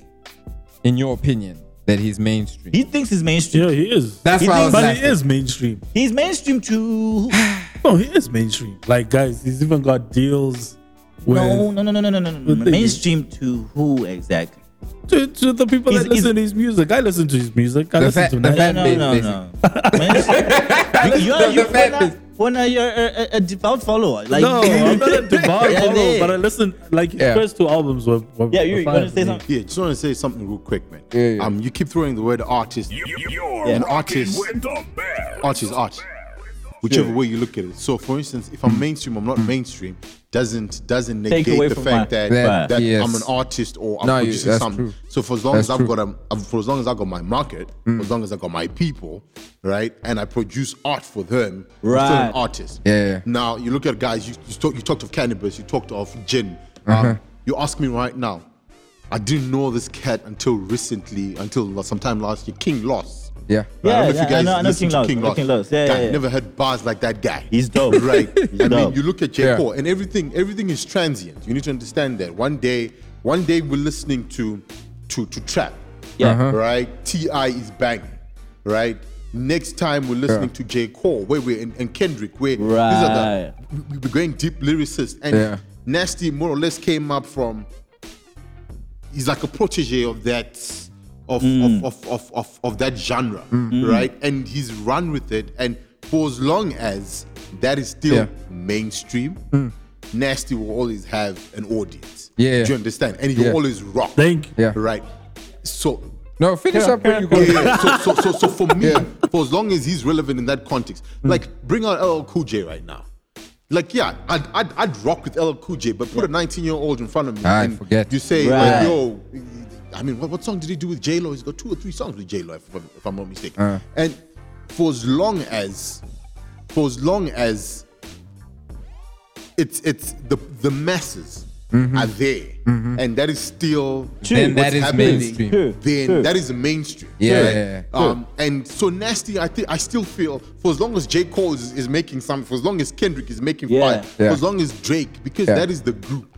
in your opinion, that he's mainstream? He thinks he's mainstream. Yeah, he is. That's He why I was thinks- but laughing. he is mainstream. He's mainstream to (sighs) No, he is mainstream. Like guys, he's even got deals with no, no, no, no, no, no, no, no. With the- Mainstream to who exactly? To, to the people He's- that listen to his music. I listen to his music. I listen fa- to the Nas. fan no, base, no, no. Mainstream- you, (laughs) The- you, the fan when, base. when are you a, a, a devout follower? Like, No, I'm not a devout Yeah, follower, yeah. but I listen. Like his Yeah. first two albums were. were yeah, you, were you're gonna say something. Yeah, just want to say something real quick, man. Yeah, yeah. Um, you keep throwing the word artist. You- you- You're Yeah. An artist. artist. with the best. Art is art. Whichever way you look at it. So, for instance, if I'm mainstream, I'm not mainstream. Doesn't doesn't Take negate away the fact that That- that yes. I'm an artist or I'm No, producing that's something. true. So for as long That's as I've true. got a, for as long as I got my market, for as long as I got my people, right, and I produce art for them, I'm still an artist. Yeah, yeah. Now you look at guys. You, you talk. You talked of cannabis. You talked of Jin. Uh-huh. Um, you ask me right now, I didn't know this cat until recently, until sometime last year. King Los. Yeah. I Yeah, don't know if yeah, you guys know- I know listen King to King I know Loss. King Los. Yeah, Guy, yeah, yeah. never heard bars like that guy. He's dope. (laughs) right. (laughs) He's I mean, you look at J. Yeah. Cole, and everything, everything is transient. You need to understand that. One day, one day we're listening to, to, to trap. Yeah. Uh-huh. Right. Ti is banging. Right. Next time we're listening to J. Cole, where we're in, and Kendrick, where these are the we- we're going deep lyricists, and Yeah. Nasty more or less came up from. He's like a protege of that. Of, Mm. of, of, of, of, of that genre, right? And he's run with it. And for as long as that is still Yeah. mainstream, Nasty will always have an audience. Yeah. Do you understand? And he'll Yeah. always rock. Thank you. Yeah. Right. So No, finish up where you go. yeah, yeah. So, so, so, so for (laughs) me, Yeah. for as long as he's relevant in that context, like bring out LL Cool J right now. Like, yeah, I'd, I'd, I'd rock with LL Cool J, but put a 19 year old in front of me Ah, and forget. you say, Right. like, yo, I mean, what, what song did he do with J Lo? He's got two or three songs with J Lo, if, I'm- if I'm not mistaken. Uh. And for as long as, for as long as it's it's the the masses are there, and that is still Then that what's is happening, mainstream. True. Then True. that is the mainstream. Yeah, right? yeah, yeah. Um, and so nasty. I think I still feel for as long as J Cole is, is making something, for as long as Kendrick is making Yeah. fire, Yeah. for as long as Drake, because Yeah. that is the group.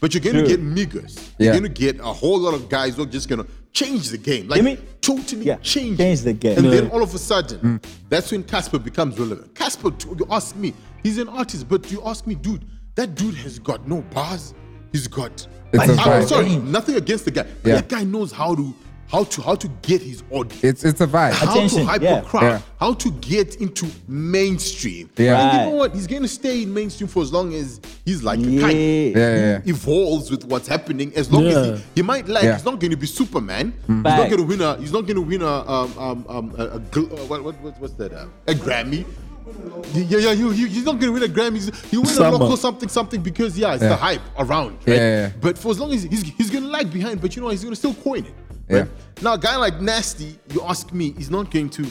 But you're gonna True. get Migos. Yeah. You're gonna get a whole lot of guys who are just gonna change the game, like me- totally Yeah, change, change the game. And Yeah. then all of a sudden, mm. that's when Cassper becomes relevant. Cassper, you ask me, he's an artist, but you ask me, dude, that dude has got no bars. He's got. I'm ah, sorry, nothing against the guy, but Yeah. that guy knows how to how to how to get his audience It's it's a vibe. how Attention, to hype yeah. a crowd, Yeah. how to get into mainstream. Yeah. And you know what? He's going to stay in mainstream for as long as he's like a Yeah. kite. Yeah, yeah. He evolves with what's happening. As long as he, he might like, Yeah. he's not going to be Superman. He's not going to win a. He's not going to win a um um um a, a gl- uh, what, what what what's that uh, a Grammy. Yeah, yeah, he, he, he's not gonna win a Grammy. He's, he'll win Summer. a local something, something because yeah, it's Yeah. the hype around. Yeah, Right? yeah, yeah. But for as long as he's, he's gonna lag behind, but you know he's gonna still coin it. Yeah. Right? Now, a guy like Nasty, you ask me, he's not going to.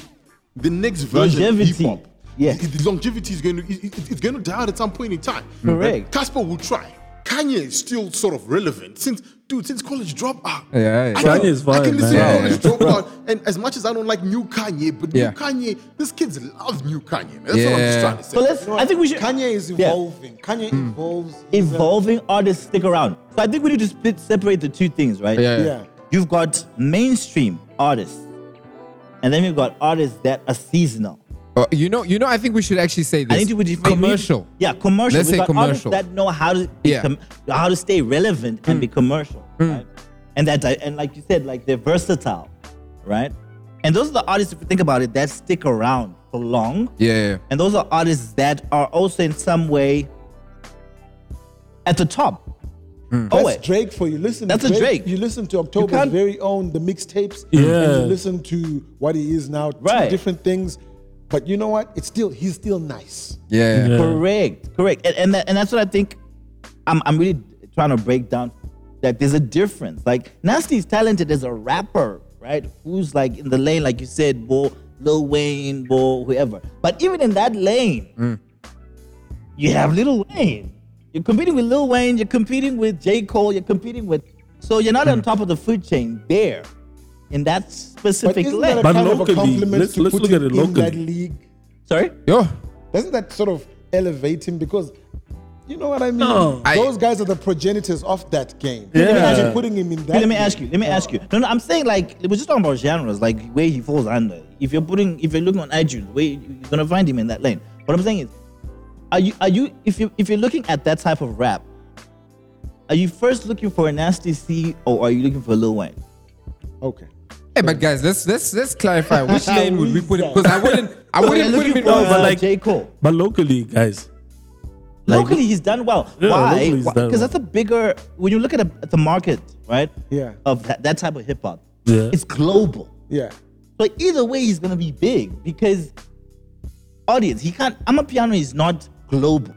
The next version Longevity. of hip hop, Yeah. the the longevity is going to it- it- it's going to die out at some point in time. Correct. Casper will try. Kanye is still sort of relevant since, dude, since college dropout. Yeah, yeah. I can- Kanye is I fine, can listen man. to Yeah, college dropout, and as much as I don't like new Kanye, but Yeah. new Kanye, these kids love new Kanye. Man. That's what I'm just trying to say. So let's. I think we should. Kanye is Yeah. evolving. Kanye hmm. evolves. He's a- Evolving artists stick around. So I think we need to split, separate the two things, right? Yeah. Yeah. You've got mainstream artists, and then you've got artists that are seasonal. Uh, you know, you know. I think we should actually say this. I we- we- commercial. yeah, commercial. Let's We've say commercial. that know how to Yeah. com- how to stay relevant and be Hmm. commercial, right? And that and like you said, like they're versatile, right? And those are the artists, if you think about it, that stick around for long. Yeah. And those are artists that are also in some way at the top. Oh, That's wait. Drake for you. Listen, That's a to Drake. You listen to October's very own the mixtapes. Yeah. And you listen to what he is now. Two Right. different things. But you know what? It's still he's still nice. Yeah, yeah. Correct, correct, and and, that, and that's what I think. I'm I'm really trying to break down that there's a difference. Like Nasty's talented as a rapper, right? Who's like in the lane, like you said, Bo, Lil Wayne, Bo, whoever. But even in that lane, mm. you have Lil Wayne. You're competing with Lil Wayne. You're competing with J Cole. You're competing with. So you're not on hmm. top of the food chain there, in that But specific isn't that a But kind of a locally, compliment let's- to let's put look at him it in that locally. league? Sorry. Yeah. Doesn't that sort of elevate him? Because you know what I mean? No. I- Those guys are the progenitors of that game. Yeah. Imagine putting him in that. let me league. ask you. Let me ask you. No, no, I'm saying like we're just talking about genres, like where he falls under. If you're putting, if you're looking on iTunes, where you're gonna find him in that lane. What I'm saying is, are you, are you, if you, if you're looking at that type of rap, are you first looking for a Nasty C or are you looking for a Lil Wayne? Okay. hey, but guys, let's let's let's clarify which (laughs) lane would we put him? Because I wouldn't, I wouldn't put him in. for but uh, like- J Cole. But locally, guys. Like- locally, he's done well. Yeah, Why? locally he's done Because well. that's a bigger. When you look at, a, at the market, right? Yeah. Of that, that type of hip hop, Yeah. it's global. Yeah. But either way, he's gonna be big because audience. He can't. amapiano is not global.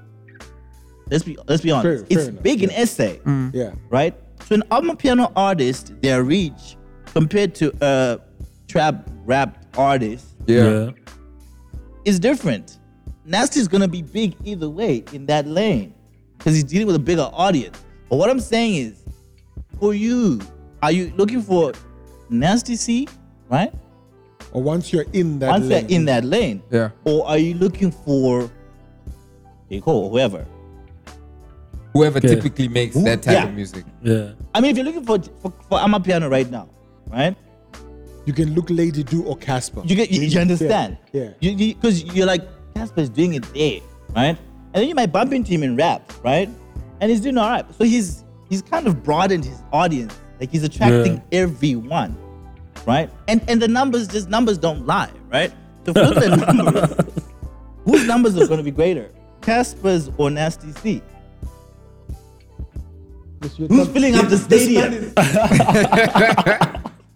Let's be let's be honest. Fair- fair it's enough, big in yeah. SA, mm. Yeah. right? So an amapiano artist, their reach compared to a trap rap artist Yeah. is different. Nasty's gonna be big either way in that lane because he's dealing with a bigger audience. But what I'm saying is, for you are you looking for nasty C, right? Or once you're in that Once lane, they're in that lane, Yeah. or are you looking for J. Cole or whoever? Whoever Okay. typically makes that type Yeah. of music. Yeah. I mean, if you're looking for for, for Amapiano right now, right? you can look Lady Du or Cassper. You get you, you understand? Yeah. You because you, are like Cassper's doing it there, right? And then you might bump into him in rap, right? And he's doing all right. So he's he's kind of broadened his audience. Like he's attracting everyone, right? And and the numbers just numbers don't lie, right? So if you look at the numbers, whose numbers are going to be greater, Cassper's or Nasty C? This- Who's not- filling up the stadium?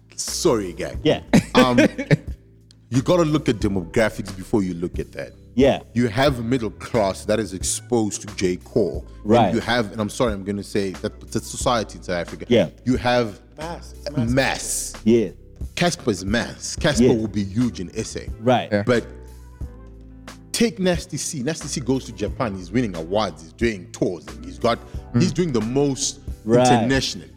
(laughs) Sorry, guy. Yeah, Um, you got to look at demographics before you look at that. yeah, You have a middle class that is exposed to J. Cole. And Right. you have, and I'm sorry, I'm going to say that the society in South Africa. Yeah. You have Mass, mass. mass. yeah, Cassper's mass. Cassper Yeah. will be huge in SA. right. Yeah. But take Nasty C. Nasty C goes to Japan. He's winning awards. He's doing tours. And he's got. He's hmm. doing the most Right. internationally.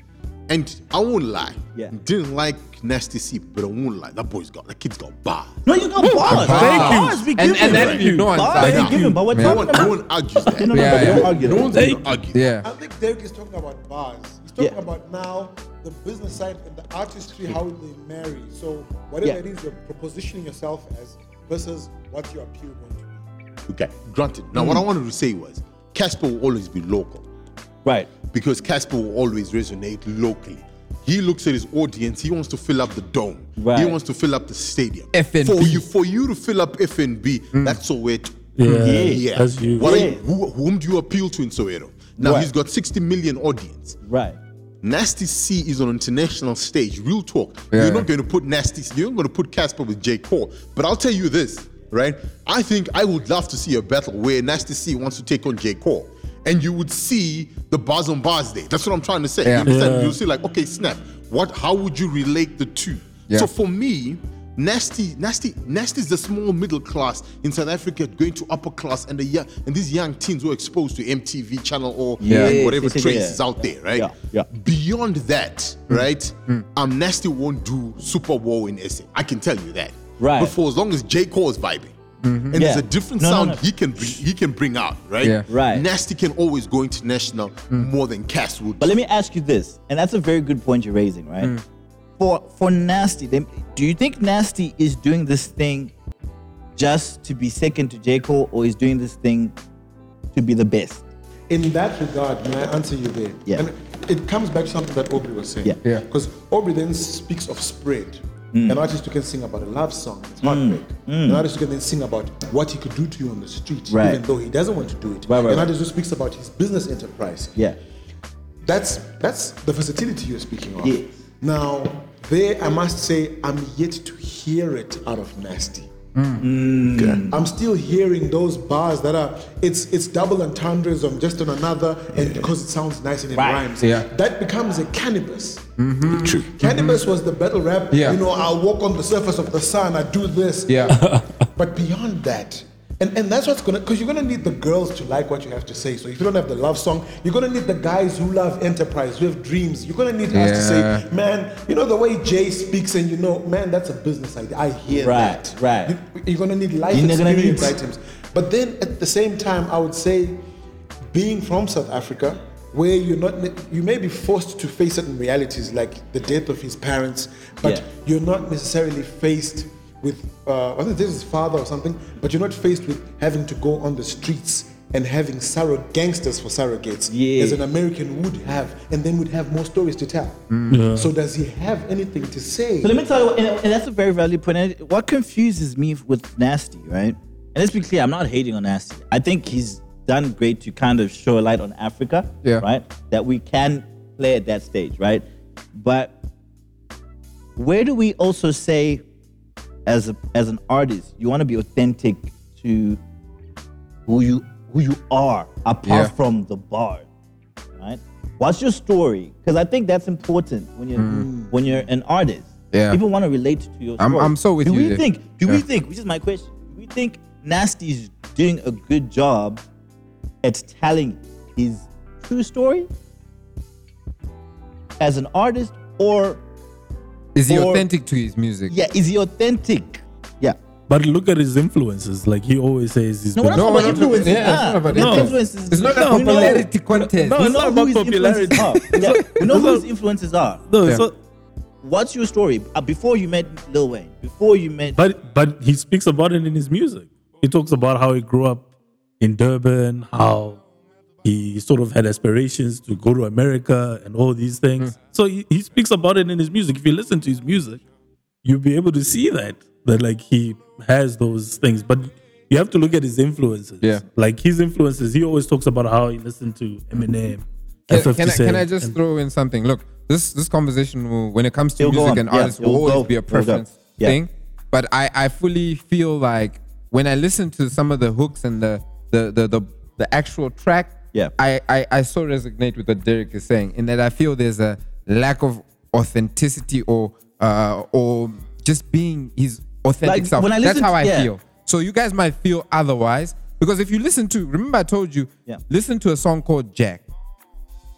And I won't lie. Yeah. Didn't like Nasty C, but I won't lie. That boy's got. That kid's got bars. No, you got bars. Thank you. Bars we And- give and him. then you know on bars side. we give him, but we're No talking one, about. no one argues that. No, no, Yeah, no, yeah. don't argue. No one's going to argue. Yeah. I think Derek is talking about bars. He's talking Yeah. about now the business side and the artistry, how they marry. So whatever Yeah. it is you're positioning yourself as versus what your appeal going to be. Okay, granted. Now, Mm. what I wanted to say was Cassper will always be local Right. because Cassper will always resonate locally. He looks at his audience. He wants to fill up the dome. He wants to fill up the stadium. FNB. For you, for you to fill up FNB, that's Soweto. Yeah. Yeah. That's you. What Yeah. you- who, whom do you appeal to in Soweto? Now Right. he's got 60 million audience. Right. Nasty C is on an international stage. Real talk. Yeah. You're not going to put Nasty. C, You're not going to put Cassper with J Cole. But I'll tell you this, right? I think I would love to see a battle where Nasty C wants to take on J Cole, and you would see the bars on bars day. That's what I'm trying to say. Yeah. You? Yeah. You'll see like, okay, snap. What? How would you relate the two? Yeah. So for me. Nasty, nasty, nasty is the small middle class in South Africa going to upper class, and the young and these young teens who are exposed to MTV channel or Yeah. whatever yes, trace is out there, right? Yeah, yeah. Beyond that, right? Um, Nasty won't do Super Bowl in SA. I can tell you that. Right. But for as long as J Cole is vibing, and there's a different No, no, sound no. he can bring, he can bring out, right? Yeah. Right. Nasty can always go international more than Cass would. But let me ask you this, and that's a very good point you're raising, right? Hmm. For for Nasty, then, do you think Nasty is doing this thing just to be second to J Cole, or is doing this thing to be the best? In that regard, may I answer you there? Yeah. And it comes back to something that Aubrey was saying. Yeah. Yeah. Because Aubrey then speaks of spread. Mm. An artist who can sing about a love song, it's mm. heartbreak. Mm. An artist who can then sing about what he could do to you on the street, Right. even though he doesn't want to do it. Right, right, An artist who speaks about his business enterprise. Yeah. That's that's the versatility you're speaking of. Yes. Now, there I must say I'm yet to hear it out of Nasty. Mm. I'm still hearing those bars that are it's it's double entendres on just on another, and because it sounds nice and it Right. rhymes, Yeah. that becomes a cannabis. Mm-hmm. True. Mm-hmm. Cannabis was the battle rap. Yeah. You know, I walk on the surface of the sun, I do this. Yeah. (laughs) But beyond that, and, and that's what's gonna, because you're gonna need the girls to like what you have to say. So if you don't have the love song, you're gonna need the guys who love enterprise, who have dreams. You're gonna need us to say, man, you know the way Jay speaks, and you know, man, that's a business idea. I hear Right, that. right. You, you're gonna need life You're gonna experience need- items. But then at the same time, I would say, being from South Africa, where you're not, you may be forced to face certain realities like the death of his parents, but Yeah. you're not necessarily faced with, uh, I think this is his father or something, but you're not faced with having to go on the streets and having surrog gangsters for surrogates, Yeah. as an American would have, and then would have more stories to tell. So does he have anything to say? So let me tell you, and, and that's a very valid point. And What confuses me with Nasty, right? And let's be clear, I'm not hating on Nasty. I think he's done great to kind of show a light on Africa, Yeah. right? That we can play at that stage, right? But where do we also say, as a, as an artist, you want to be authentic to who you who you are, apart Yeah. from the bar, right? What's your story? Because I think that's important when you're when you're an artist. Mm. Yeah. People want to relate to your I'm- story. I'm so with do you we there. think? Do we think? Which is my question. Do we think Nasty's doing a good job at telling his true story as an artist, or Is he Or- authentic to his music? yeah, is he authentic? Yeah. But look at his influences. Like he always says he's No, been we're not No, talking we're about not talking- influences. yeah, it's Ah, not about we know influence. influences. It's not a We know- popularity contest. No, We it's know not about popularity. are. (laughs) Yeah, we know It's who his influences are. no. Yeah. So, What's your story uh, before you met Lil Wayne? Before you met but but he speaks about it in his music. He talks about how he grew up in Durban, how he sort of had aspirations to go to America and all these things. So he, he speaks about it in his music. If you listen to his music, you'll be able to see that that like he has those things. But you have to look at his influences. Yeah. like his influences. He always talks about how he listened to Eminem. Can, can, I, can I just and- throw in something? Look, this this conversation will, when it comes to music and Yeah, artists will it'll always go. be a It'll preference Yeah. thing. But I, I fully feel like when I listen to some of the hooks and the the the the, the actual track, Yeah. I, I I so resonate with what Derek is saying in that I feel there's a lack of authenticity or uh or just being his authentic Like, self. when I That's listen how I yeah. feel. So you guys might feel otherwise because if you listen to remember I told you Yeah. listen to a song called Jack.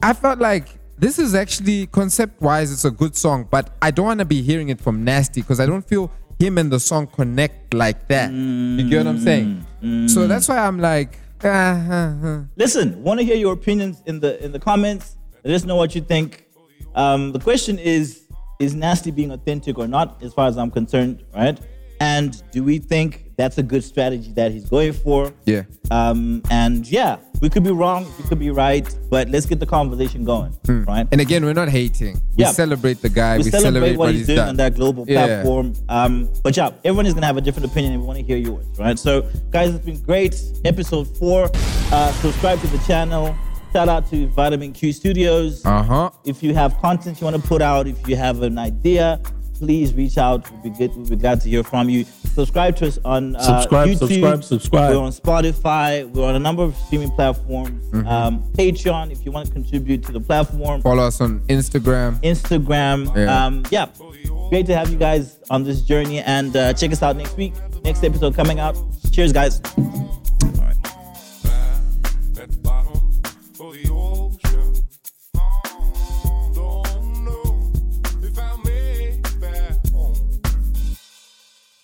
I felt like this is actually concept wise, it's a good song, but I don't want to be hearing it from Nasty because I don't feel him and the song connect like that. You get what I'm saying? So that's why I'm like, ah, ah, ah. Listen, want to hear your opinions in the in the comments. Let us know what you think. Um, the question is: Is Nasty being authentic or not? As far as I'm concerned, right? And do we think that's a good strategy that he's going for? yeah. Um, and yeah, we could be wrong, we could be right, but let's get the conversation going, right? And again, we're not hating. We Yeah. celebrate the guy. we, We, celebrate, what he's, he's doing done. on that global Yeah. platform. Um, but yeah, everyone is gonna have a different opinion, and we want to hear yours, right? So, guys, it's been great. Episode four. Uh, subscribe to the channel. Shout out to Vitamin Q Studios. Uh huh. If you have content you want to put out, if you have an idea, please reach out. We'll be, good, we'll be glad to hear from you. Subscribe to us on uh, subscribe, YouTube. Subscribe, subscribe. We're on Spotify. We're on a number of streaming platforms. Mm-hmm. Um, Patreon, if you want to contribute to the platform. Follow us on Instagram. Instagram. Yeah. Um, yeah. Great to have you guys on this journey and uh, check us out next week. Next episode coming out. Cheers, guys. All right.